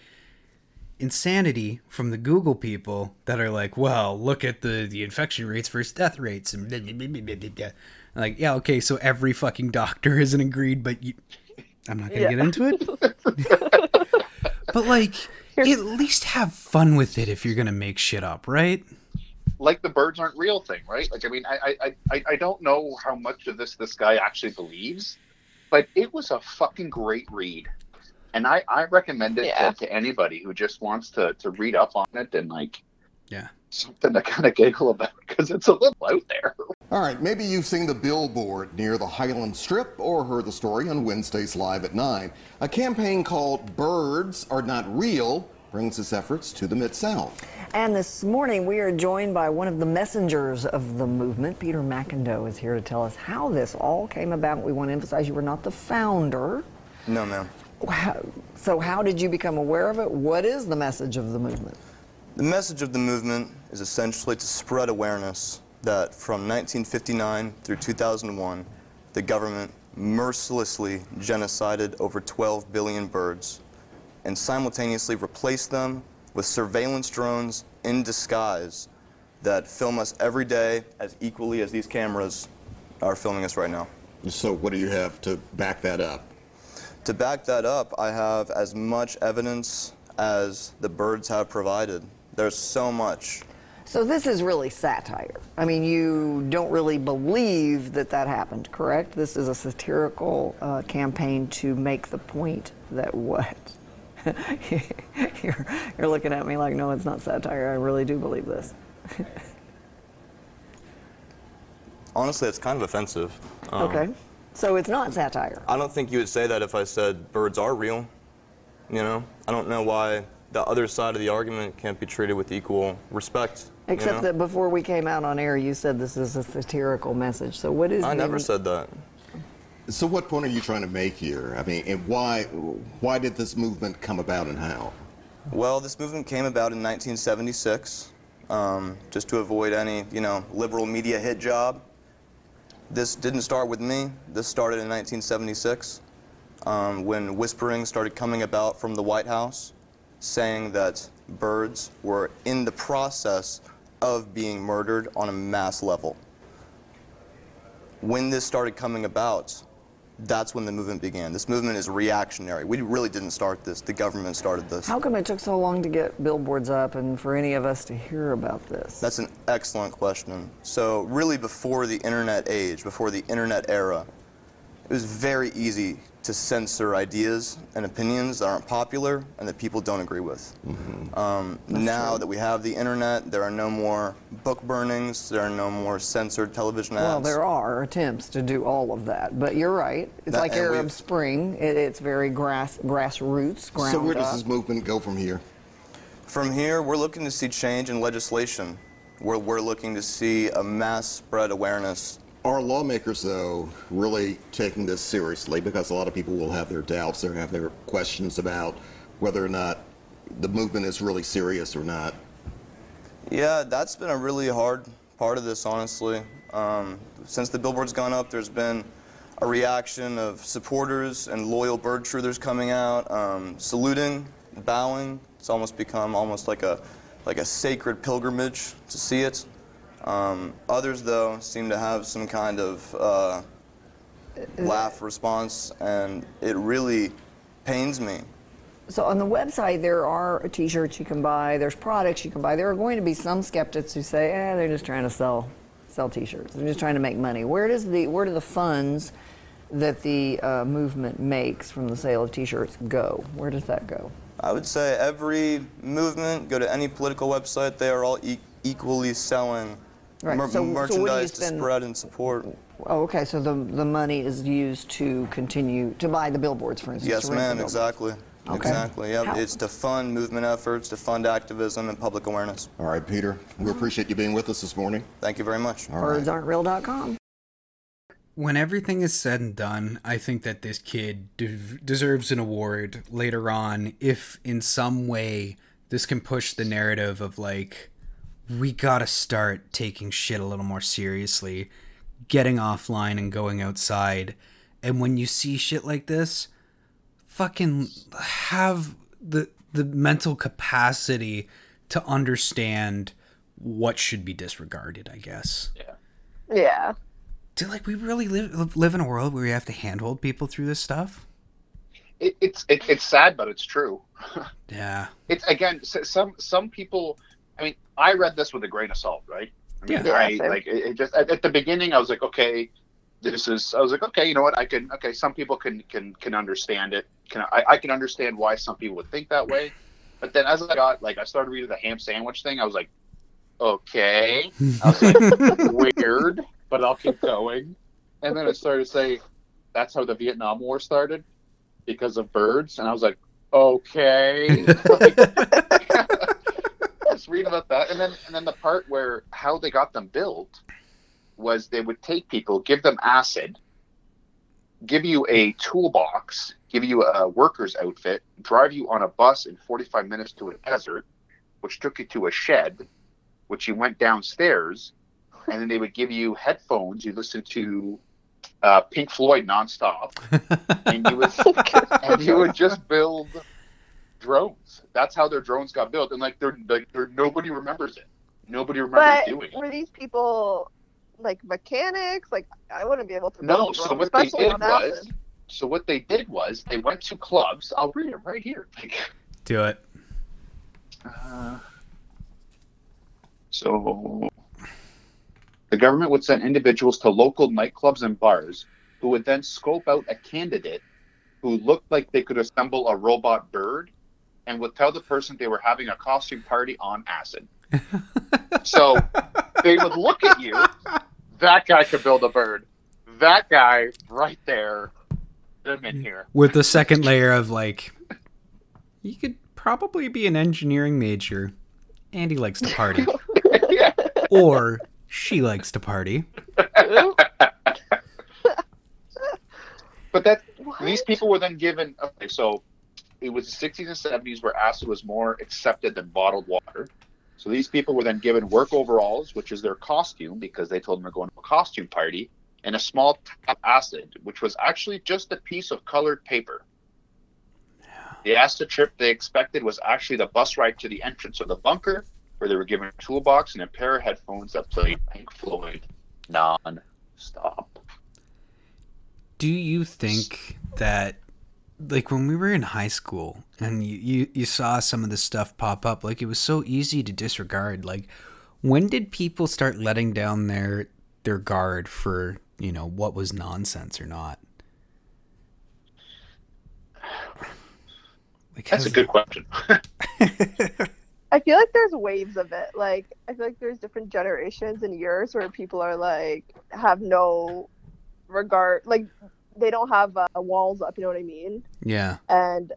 [SPEAKER 2] insanity from the Google people that are like, well, look at the the infection rates versus death rates and blah, blah, blah, like, yeah, okay, so every fucking doctor (laughs) isn't agreed, but you, I'm not gonna
[SPEAKER 3] Yeah.
[SPEAKER 2] get into it. (laughs) but like, at least have fun with it if you're gonna make shit up, right?
[SPEAKER 4] like the birds aren't real thing, right? Like, I mean, I, I, I, I don't know how much of this this guy actually believes, but it was a fucking great read, and I, I recommend it
[SPEAKER 3] Yeah.
[SPEAKER 4] to, to anybody who just wants to, to read up on it and like,
[SPEAKER 2] Yeah.
[SPEAKER 4] Something to kind of giggle about because it's a little out there.
[SPEAKER 7] All right, maybe you've seen the billboard near the Highland Strip or heard the story on Wednesdays Live at 9. A campaign called Birds Are Not Real brings its efforts to the Mid South.
[SPEAKER 8] And this morning, we are joined by one of the messengers of the movement. Peter McIndoe is here to tell us how this all came about. We want to emphasize you were not the founder.
[SPEAKER 9] No, ma'am.
[SPEAKER 8] How- So, how did you become aware of it? What is the message of the movement?
[SPEAKER 9] The message of the movement is essentially to spread awareness that from 1959 through 2001, the government mercilessly genocided over 12 billion birds and simultaneously replaced them with surveillance drones in disguise that film us every day as equally as these cameras are filming us right now.
[SPEAKER 7] So, what do you have to back that up?
[SPEAKER 9] To back that up, I have as much evidence as the birds have provided. There's so much.
[SPEAKER 8] So, this is really satire. I mean, you don't really believe that that happened, correct? This is a satirical uh, campaign to make the point that what? (laughs) you're, you're looking at me like, no, it's not satire. I really do believe this. (laughs)
[SPEAKER 9] Honestly, it's kind of offensive. Um,
[SPEAKER 8] Okay. So, it's not satire.
[SPEAKER 9] I don't think you would say that if I said birds are real. You know, I don't know why the other side of the argument can't be treated with equal respect. you
[SPEAKER 8] Except
[SPEAKER 9] know?
[SPEAKER 8] that before we came out on air, you said this is a satirical message. So, what is
[SPEAKER 9] I never said that.
[SPEAKER 7] So, what point are you trying to make here? I mean, and why, why did this movement come about and how?
[SPEAKER 9] Well, this movement came about in 1976, um, just to avoid any, you know, liberal media hit job. This didn't start with me. This started in 1976, um, when whispering started coming about from the White House, saying that birds were in the process of being murdered on a mass level. When this started coming about, that's when the movement began. This movement is reactionary. We really didn't start this. The government started this.
[SPEAKER 8] How come it took so long to get billboards up and for any of us to hear about this?
[SPEAKER 9] That's an excellent question. So, really, before the internet age, before the internet era, it was very easy to censor ideas and opinions that aren't popular and that people don't agree with. Um, now that we have the internet, there are no more book burnings, there are no more censored television ads.
[SPEAKER 8] well, there are attempts to do all of that, but you're right. It's
[SPEAKER 9] That-
[SPEAKER 8] like Arab Spring. It, it's very grass grassroots, ground
[SPEAKER 7] So, where does
[SPEAKER 8] up.
[SPEAKER 7] this movement go from here?
[SPEAKER 9] From here, we're looking to see change in legislation. We're, we're looking to see a mass spread awareness
[SPEAKER 7] Are lawmakers, though, really taking this seriously? Because a lot of people will have their doubts, or have their questions about whether or not the movement is really serious or not.
[SPEAKER 9] Yeah, that's been a really hard part of this, honestly. Um, since the billboard's gone up, there's been a reaction of supporters and loyal bird truthers coming out, um, saluting, bowing. It's almost become almost like a like a sacred pilgrimage to see it. Um, others, though, seem to have some kind of uh, laugh response, and it really pains me.
[SPEAKER 8] So on the website, there are T-shirts you can buy. There's products you can buy. There are going to be some skeptics who say, "Eh, they're just trying to sell sell T-shirts. They're just trying to make money." Where does the where do the funds that the uh, movement makes from the sale of T-shirts go? Where does that go?
[SPEAKER 9] I would say every movement, go to any political website, they are all e- equally selling
[SPEAKER 8] Right,
[SPEAKER 9] mer-
[SPEAKER 8] so- so what do
[SPEAKER 9] merchandise to
[SPEAKER 8] spend-
[SPEAKER 9] spread and support.
[SPEAKER 8] Oh, okay. So the the money is used to continue to buy the billboards, for instance.
[SPEAKER 9] Yes,
[SPEAKER 8] to rent the
[SPEAKER 9] ma'am, exactly.
[SPEAKER 8] Okay.
[SPEAKER 9] Exactly. Yep.
[SPEAKER 8] How-
[SPEAKER 9] It's to fund movement efforts, to fund activism and public awareness.
[SPEAKER 7] All right, Peter, we appreciate you being with us this morning.
[SPEAKER 9] Thank you very much.
[SPEAKER 7] All right.
[SPEAKER 8] Birdsaren'treal.com.
[SPEAKER 2] when everything is said and done, I think that this kid de- deserves an award later on if in some way this can push the narrative of like we got to start taking shit a little more seriously, getting offline and going outside. And when you see shit like this, fucking have the the mental capacity to understand what should be disregarded, I guess.
[SPEAKER 4] Yeah.
[SPEAKER 3] Yeah.
[SPEAKER 2] Do like we really live live in a world where we have to handhold people through this stuff?
[SPEAKER 4] It, it's it, it's sad, but it's true. (laughs)
[SPEAKER 2] Yeah.
[SPEAKER 4] It's again some some people. I mean, I read this with a grain of salt, right? I mean,
[SPEAKER 2] Yeah.
[SPEAKER 4] I
[SPEAKER 3] Yeah,
[SPEAKER 4] like it, it just at, at the beginning. I was like, okay, this is. I was like, okay, you know what? I can. Okay, some people can can can understand it. Can I? I can understand why some people would think that way. But then as I got like, I started reading the ham sandwich thing. I was like, okay. I was like, (laughs) weird, but I'll keep going. And then it started to say, that's how the Vietnam War started because of birds. And I was like, okay. (laughs) Just read about that. And then, and then the part where how they got them built was they would take people, give them acid, give you a toolbox, give you a worker's outfit, drive you on a bus in 45 minutes to a desert, which took you to a shed, which you went downstairs, and then they would give you headphones. You listen to uh, Pink Floyd nonstop, (laughs) and you would and you would just build drones. That's how their drones got built, and like they're like they're, nobody remembers it. Nobody remembers
[SPEAKER 3] But
[SPEAKER 4] doing it.
[SPEAKER 3] were these people like mechanics? Like I wouldn't be able to.
[SPEAKER 4] No,
[SPEAKER 3] build
[SPEAKER 4] so
[SPEAKER 3] drones,
[SPEAKER 4] what they did was, so what they did was they went to clubs. I'll read it right here. (laughs) Like,
[SPEAKER 2] Do it.
[SPEAKER 4] uh, so the government would send individuals to local nightclubs and bars who would then scope out a candidate who looked like they could assemble a robot bird and would tell the person they were having a costume party on acid. (laughs) so they would look at you. That guy could build a bird. That guy right there. Put him in here.
[SPEAKER 2] With the second layer of like you could probably be an engineering major and he likes to party.
[SPEAKER 4] yeah. (laughs)
[SPEAKER 2] or she likes to party. (laughs)
[SPEAKER 4] But that these people were then given okay, so it was the 60s and 70s where acid was more accepted than bottled water. So these people were then given work overalls, which is their costume, because they told them they're going to a costume party, and a small tap acid, which was actually just a piece of colored paper. The acid trip they expected was actually the bus ride to the entrance of the bunker, where they were given a toolbox and a pair of headphones that played Pink Floyd non-stop.
[SPEAKER 2] Do you think that like when we were in high school and you, you, you saw some of this stuff pop up, like it was so easy to disregard. Like when did people start letting down their their guard for, you know, what was nonsense or not? (sighs) Like,
[SPEAKER 4] That's a good question. (laughs)
[SPEAKER 3] I feel like there's waves of it. Like I feel like there's different generations and years where people are like have no regard, like they don't have uh, walls up. You know what I mean?
[SPEAKER 2] Yeah.
[SPEAKER 3] And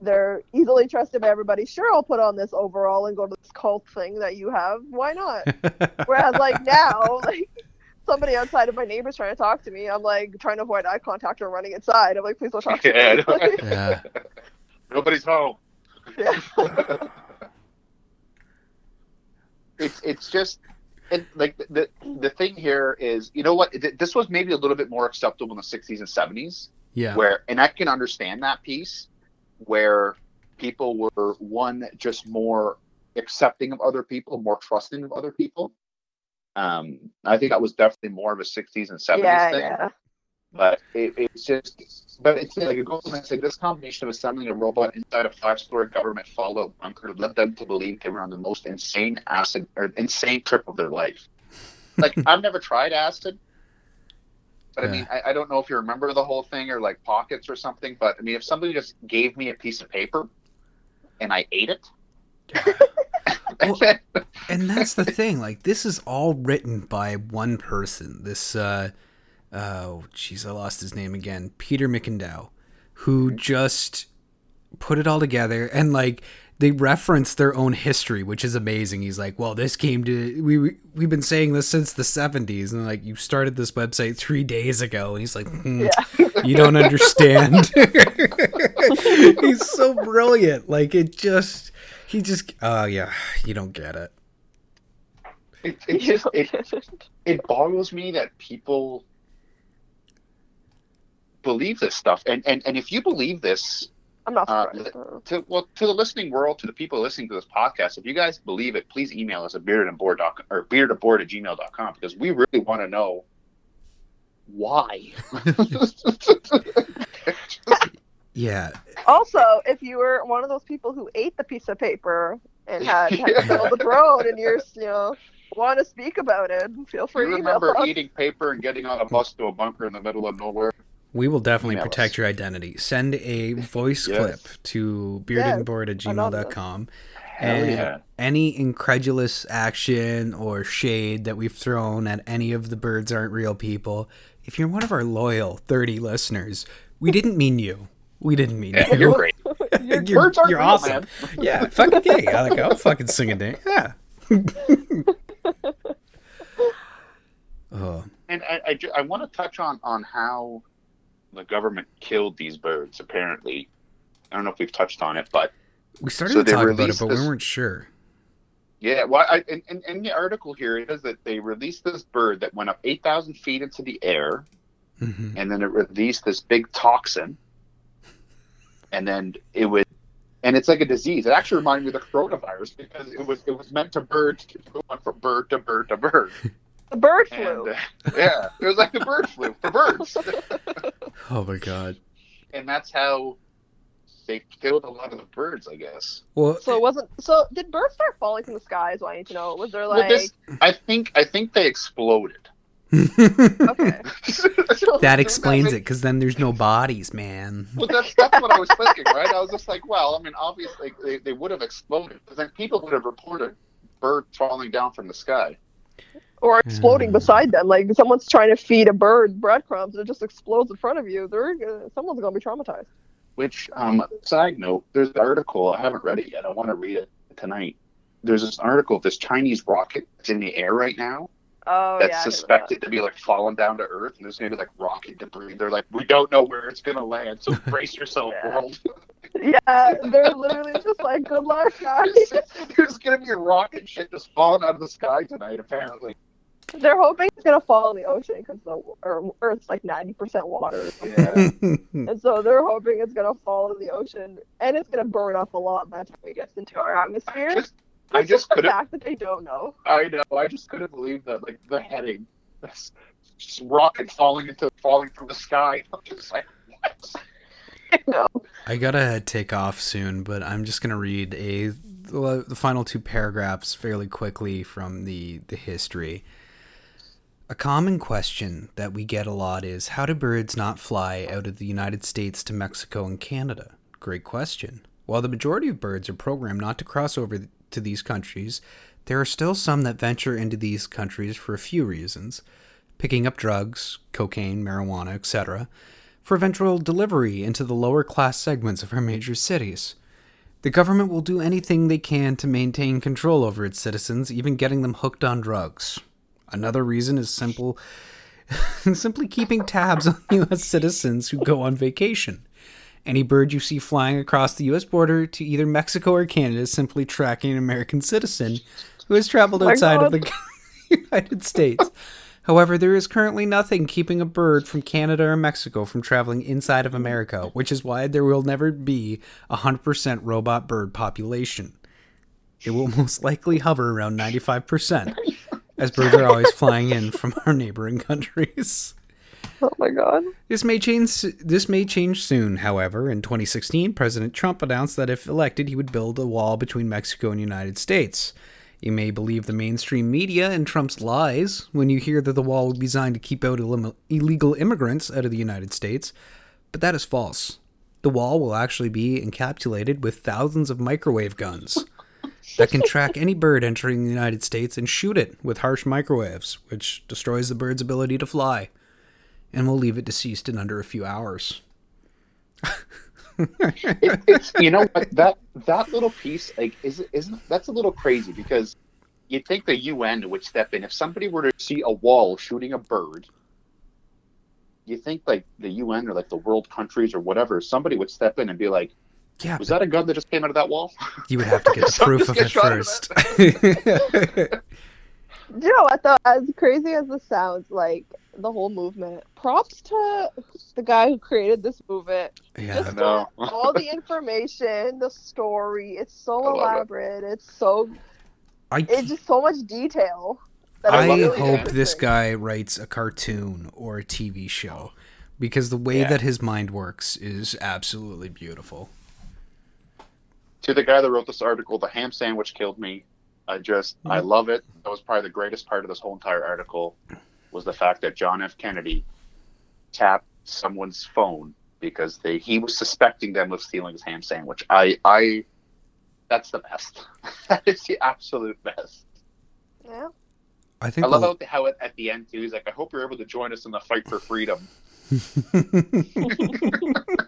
[SPEAKER 3] they're easily trusted by everybody. Sure, I'll put on this overall and go to this cult thing that you have. Why not? (laughs) Whereas like now, (laughs) like somebody outside of my neighbor's trying to talk to me, I'm like trying to avoid eye contact or running inside. I'm like, please don't talk to
[SPEAKER 4] Yeah,
[SPEAKER 3] me. Like, (laughs)
[SPEAKER 2] yeah.
[SPEAKER 4] Nobody's home.
[SPEAKER 3] yeah.
[SPEAKER 4] It's it's just and like the the thing here is you know what this was maybe a little bit more acceptable in the 60s and 70s
[SPEAKER 2] Yeah.
[SPEAKER 4] where and I can understand that piece where people were one just more accepting of other people, more trusting of other people. Um, I think that was definitely more of a 60s and 70s
[SPEAKER 3] yeah,
[SPEAKER 4] thing.
[SPEAKER 3] yeah.
[SPEAKER 4] But it, it's just, but it's like it goes on and say this combination of assembling a robot inside a five-story government fallout bunker led them to believe they were on the most insane acid or insane trip of their life. Like (laughs) I've never tried acid, but I mean I, I don't know if you remember the whole thing or like pockets or something. But I mean, if somebody just gave me a piece of paper and I ate it, (laughs)
[SPEAKER 2] Well, and that's the thing like this is all written by one person this uh oh jeez i lost his name again peter mcindoe who just put it all together and like they reference their own history, which is amazing. He's like, "Well, this came to we we- we've been saying this since the '70s, and like you started this website three days ago." And he's like, "Hmm, "You don't understand." (laughs) he's so brilliant. Like it just, he just, oh yeah, you don't get it.
[SPEAKER 4] It, it just it, it boggles me that people believe this stuff, and and and if you believe this,
[SPEAKER 3] I'm not
[SPEAKER 4] uh, to well to the listening world, to the people listening to this podcast, if you guys believe it, please email us at beardedandboard or beardedandboard at gmail.com because we really want to know why. (laughs)
[SPEAKER 2] Yeah,
[SPEAKER 3] Also, if you were one of those people who ate the piece of paper and had, had (laughs) filled the road and you're, you know, want to speak about it, feel free
[SPEAKER 4] you
[SPEAKER 3] to
[SPEAKER 4] remember
[SPEAKER 3] us.
[SPEAKER 4] eating paper and getting on a bus to a bunker in the middle of nowhere?
[SPEAKER 2] We will definitely
[SPEAKER 4] Email
[SPEAKER 2] protect
[SPEAKER 4] us.
[SPEAKER 2] your identity. Send a (laughs) voice
[SPEAKER 4] Yes.
[SPEAKER 2] clip to beardedandboard at gmail.com. And
[SPEAKER 4] yeah.
[SPEAKER 2] any incredulous action or shade that we've thrown at any of the birds aren't real people, if you're one of our loyal 30 listeners, we didn't mean you. We didn't mean (laughs)
[SPEAKER 4] Yeah,
[SPEAKER 2] you. (laughs)
[SPEAKER 4] you're great.
[SPEAKER 2] You're,
[SPEAKER 4] Birds aren't
[SPEAKER 2] you're
[SPEAKER 4] real,
[SPEAKER 2] awesome.
[SPEAKER 4] man.
[SPEAKER 2] Yeah, fucking yeah. Like, I'll fucking sing a dance. Yeah. oh,
[SPEAKER 4] And I, I, I want to touch on, on how the government killed these birds, apparently. I don't know if we've touched on it, but
[SPEAKER 2] we started
[SPEAKER 4] So
[SPEAKER 2] to talk about it, but
[SPEAKER 4] this-
[SPEAKER 2] we weren't sure.
[SPEAKER 4] yeah, well, I, in, in, in the article here, it says that they released this bird that went up 8,000 feet into the air,
[SPEAKER 2] hmm
[SPEAKER 4] and then it released this big toxin, and then it would, and it's like a disease. It actually reminded me of the coronavirus because it was it was meant to bird to go on from bird to bird to bird. (laughs)
[SPEAKER 3] The bird
[SPEAKER 4] And
[SPEAKER 3] flu.
[SPEAKER 4] uh, yeah, it was like the bird flu for birds. (laughs)
[SPEAKER 2] Oh my god.
[SPEAKER 4] and that's how they killed a lot of the birds, I guess.
[SPEAKER 2] Well,
[SPEAKER 3] So it wasn't. So did birds start falling from the sky? Is what I need to know. Was there
[SPEAKER 4] Well,
[SPEAKER 3] like
[SPEAKER 4] this, I think, I think they exploded.
[SPEAKER 3] okay? (laughs)
[SPEAKER 2] that (laughs) explains it, because then there's no bodies, man.
[SPEAKER 4] Well, that's that's what I was thinking, right? I was just like, well, I mean, obviously they, they would have exploded, because then people would have reported birds falling down from the sky.
[SPEAKER 3] Or exploding beside them, like someone's trying to feed a bird breadcrumbs and it just explodes in front of you. They're gonna, someone's gonna be traumatized.
[SPEAKER 4] Which, um, side note, there's an article I haven't read it yet. I want to read it tonight. There's this article of this Chinese rocket that's in the air right now
[SPEAKER 3] Oh
[SPEAKER 4] that's
[SPEAKER 3] yeah. I heard
[SPEAKER 4] suspected to be like falling down to Earth, and there's gonna be like rocket debris. They're like, we don't know where it's gonna land, so (laughs) brace yourself,
[SPEAKER 3] Yeah.
[SPEAKER 4] world. (laughs)
[SPEAKER 3] Yeah, they're literally just like, good luck, guys. (laughs)
[SPEAKER 4] There's gonna be a rocket shit just falling out of the sky tonight, apparently.
[SPEAKER 3] They're hoping it's gonna fall in the ocean because the or Earth's like ninety percent water.
[SPEAKER 4] Yeah. (laughs)
[SPEAKER 3] and so they're hoping it's gonna fall in the ocean and it's gonna burn up a lot by the time it gets into our atmosphere.
[SPEAKER 4] just, I
[SPEAKER 3] It's
[SPEAKER 4] just
[SPEAKER 3] the
[SPEAKER 4] couldn't.
[SPEAKER 3] fact that they don't know.
[SPEAKER 4] I know. I just couldn't believe that. Like the heading, this just rocket falling into falling from the sky. (laughs) I'm just like, what? (laughs)
[SPEAKER 3] No.
[SPEAKER 2] I gotta take off soon, but I'm just gonna read a the the final two paragraphs fairly quickly from the the history. A common question that we get a lot is how do birds not fly out of the United States to Mexico and Canada? Great question. While the majority of birds are programmed not to cross over to these countries, there are still some that venture into these countries for a few reasons picking up drugs, cocaine, marijuana, etc., for eventual delivery into the lower class segments of our major cities. The government will do anything they can to maintain control over its citizens, even getting them hooked on drugs. Another reason is simple (laughs) simply keeping tabs on (laughs) US citizens who go on vacation. Any bird you see flying across the US border to either Mexico or Canada is simply tracking an American citizen who has traveled outside of the (laughs) United States. However, there is currently nothing keeping a bird from Canada or Mexico from traveling inside of America, which is why there will never be a 100% robot bird population. It will most likely hover around 95%, as birds are always flying in from our neighboring countries.
[SPEAKER 3] Oh my god.
[SPEAKER 2] This may change. This may change soon. However, in 2016, President Trump announced that if elected, he would build a wall between Mexico and the United States. You may believe the mainstream media and Trump's lies when you hear that the wall would be designed to keep out illim- illegal immigrants out of the United States, but that is false. The wall will actually be encapsulated with thousands of microwave guns that can track any bird entering the United States and shoot it with harsh microwaves, which destroys the bird's ability to fly and we'll leave it deceased in under a few hours.
[SPEAKER 4] it, it's you know what that that little piece like is isn't that's a little crazy because you'd think the UN would step in if somebody were to see a wall shooting a bird. You think like the UN or like the world countries or whatever, somebody would step in and be like,
[SPEAKER 2] Yeah,
[SPEAKER 4] "Was that a gun that just came out of that wall?"
[SPEAKER 2] you would have to get (laughs) the proof of it
[SPEAKER 4] get shot at
[SPEAKER 2] first.
[SPEAKER 3] Do (laughs) you know what though? As crazy as this sounds, like the whole movement. Props to the guy who created this movement.
[SPEAKER 2] yeah,
[SPEAKER 3] Just
[SPEAKER 4] No.
[SPEAKER 3] all the (laughs) information, the story. It's so
[SPEAKER 4] I love it.
[SPEAKER 3] elaborate. It's so
[SPEAKER 2] I
[SPEAKER 3] it's just so much detail.
[SPEAKER 2] I
[SPEAKER 3] really
[SPEAKER 2] hope this guy writes a cartoon or a TV show because the way
[SPEAKER 4] Yeah.
[SPEAKER 2] that his mind works is absolutely beautiful.
[SPEAKER 4] To the guy that wrote this article, the ham sandwich killed me. I just, I mm-hmm. love it. That was probably the greatest part of this whole entire article was the fact that John F. Kennedy tapped someone's phone because they he was suspecting them of stealing his ham sandwich. I, I, that's the best. (laughs) that is the absolute best.
[SPEAKER 3] Yeah.
[SPEAKER 2] I think
[SPEAKER 4] I love
[SPEAKER 2] the-
[SPEAKER 4] how, how at, at the end too, he's like, I hope you're able to join us in the fight for freedom. (laughs)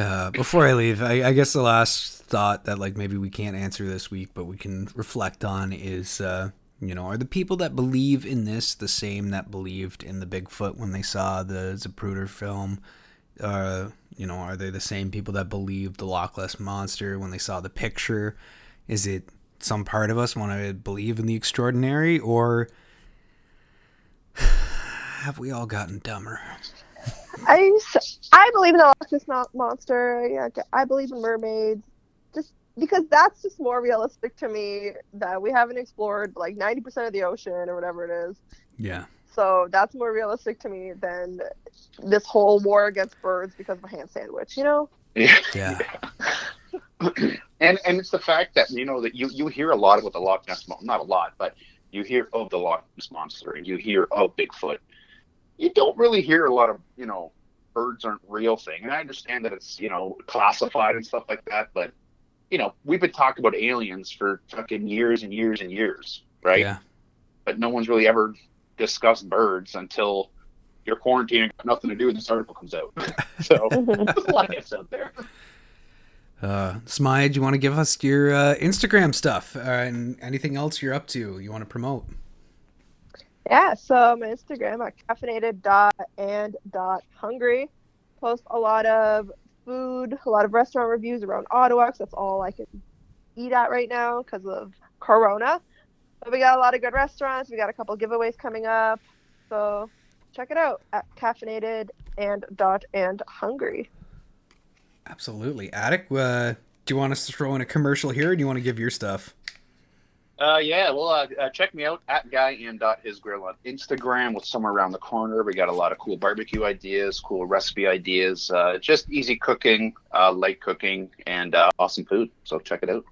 [SPEAKER 2] Uh, before I leave, I, I guess the last thought that like maybe we can't answer this week, but we can reflect on is, uh, you know, are the people that believe in this the same that believed in the Bigfoot when they saw the Zapruder film? Uh, you know, are they the same people that believed the Loch Ness monster when they saw the picture? Is it some part of us want to believe in the extraordinary, or (sighs) have we all gotten dumber?
[SPEAKER 3] I, I believe in the Loch Ness monster. Yeah, I believe in mermaids. Just because that's just more realistic to me that we haven't explored like 90% of the ocean or whatever it is.
[SPEAKER 2] Yeah.
[SPEAKER 3] So that's more realistic to me than this whole war against birds because of a ham sandwich, you know?
[SPEAKER 2] Yeah. (laughs) (clears throat)
[SPEAKER 4] and and it's the fact that you know that you you hear a lot about the Loch Ness monster, not a lot, but you hear of the Loch Ness monster and you hear of Bigfoot. You don't really hear a lot of you know birds aren't real thing, and I understand that it's you know classified and stuff like that, but you know we've been talking about aliens for fucking years and years and years, right?
[SPEAKER 2] Yeah.
[SPEAKER 4] But no one's really ever discussed birds until you're quarantined and got nothing to do and this article comes out. (laughs) so (laughs) there's a lot of ifs out there.
[SPEAKER 2] Uh, Smide, you want to give us your uh, Instagram stuff uh, and anything else you're up to you want to promote?
[SPEAKER 3] Yeah, so my Instagram at caffeinated dot and dot hungry. Post a lot of food, a lot of restaurant reviews around Ottawa. 'cause that's all I can eat at right now because of Corona. But we got a lot of good restaurants. We got a couple giveaways coming up. So check it out at caffeinated and dot and hungry.
[SPEAKER 2] Absolutely. Attic, uh, do you want us to throw in a commercial here or do you want to give your stuff?
[SPEAKER 4] Uh, yeah, well, uh, uh, check me out at guy and his grill on Instagram with somewhere around the corner. We got a lot of cool barbecue ideas, cool recipe ideas, uh, just easy cooking, uh, light cooking, and uh, awesome food. So check it out.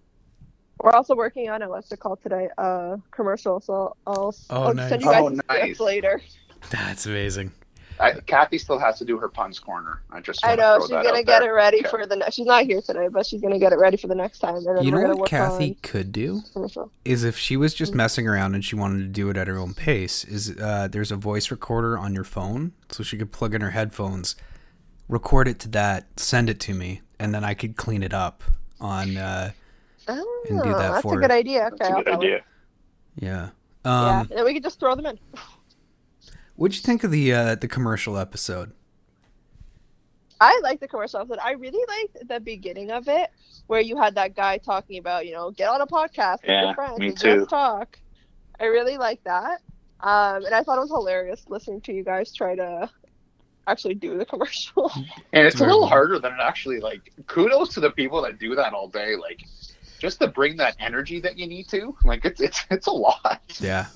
[SPEAKER 3] We're also working on a what's it called today? Uh, commercial. So I'll,
[SPEAKER 2] Oh,
[SPEAKER 3] I'll
[SPEAKER 2] nice.
[SPEAKER 3] send you guys
[SPEAKER 4] Oh,
[SPEAKER 3] the
[SPEAKER 4] nice.
[SPEAKER 3] later.
[SPEAKER 2] That's amazing.
[SPEAKER 4] I, Kathy still has to do her puns corner. I just
[SPEAKER 3] I know she's gonna get
[SPEAKER 4] there.
[SPEAKER 3] it ready
[SPEAKER 4] Okay.
[SPEAKER 3] for the next. She's not here today, but she's gonna get it ready for the next time. And
[SPEAKER 2] You know what Kathy could do? Is if she was just messing around and she wanted to do it at her own pace, is uh, there's a voice recorder on your phone, so she could plug in her headphones, record it to that, send it to me, and then I could clean it up on. Uh,
[SPEAKER 3] Oh,
[SPEAKER 2] And do that
[SPEAKER 3] that's
[SPEAKER 2] for
[SPEAKER 3] a
[SPEAKER 2] her.
[SPEAKER 3] good idea. Okay,
[SPEAKER 4] That's a
[SPEAKER 3] I'll
[SPEAKER 4] good idea.
[SPEAKER 2] yeah.
[SPEAKER 3] Yeah,
[SPEAKER 2] Um,
[SPEAKER 3] and then we could just throw them in.
[SPEAKER 2] What'd you think of the uh, the commercial episode?
[SPEAKER 3] I like the commercial episode. I really liked the beginning of it, where you had that guy talking about, you know, get on a podcast with
[SPEAKER 4] Yeah,
[SPEAKER 3] your friends
[SPEAKER 4] me
[SPEAKER 3] and
[SPEAKER 4] too.
[SPEAKER 3] just talk. I really like that, um, and I thought it was hilarious listening to you guys try to actually do the commercial. (laughs)
[SPEAKER 4] And it's a little harder than it actually like. Kudos to the people that do that all day. Like, just to bring that energy that you need to. Like, it's it's it's a lot.
[SPEAKER 2] Yeah.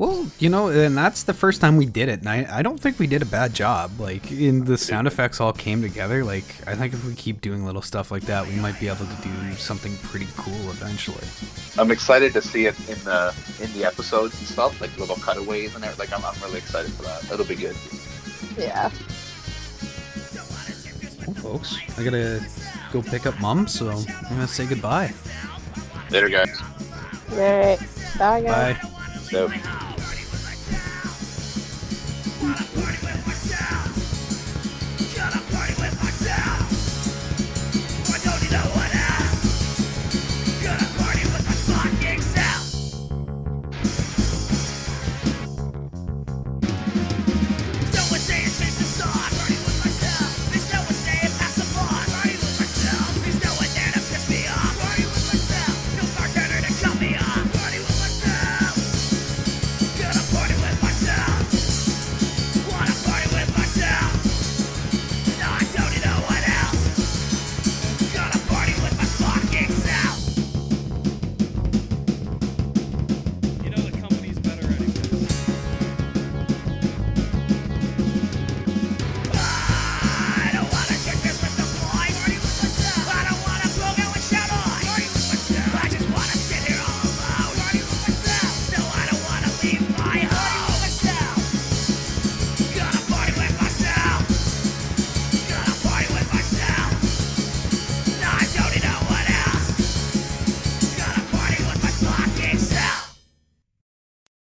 [SPEAKER 2] Well, you know, and that's the first time we did it, and I, I don't think we did a bad job. Like, in the sound effects all came together. Like, I think if we keep doing little stuff like that, we might be able to do something pretty cool eventually.
[SPEAKER 4] I'm excited to see it in the in the episodes and stuff, like little cutaways and everything. Like, I'm I'm really excited for that. It'll be good.
[SPEAKER 3] yeah.
[SPEAKER 2] Well, folks, I gotta go pick up mom, so I'm gonna say goodbye.
[SPEAKER 4] Later, guys.
[SPEAKER 3] All right. Bye, guys.
[SPEAKER 2] Bye.
[SPEAKER 4] So.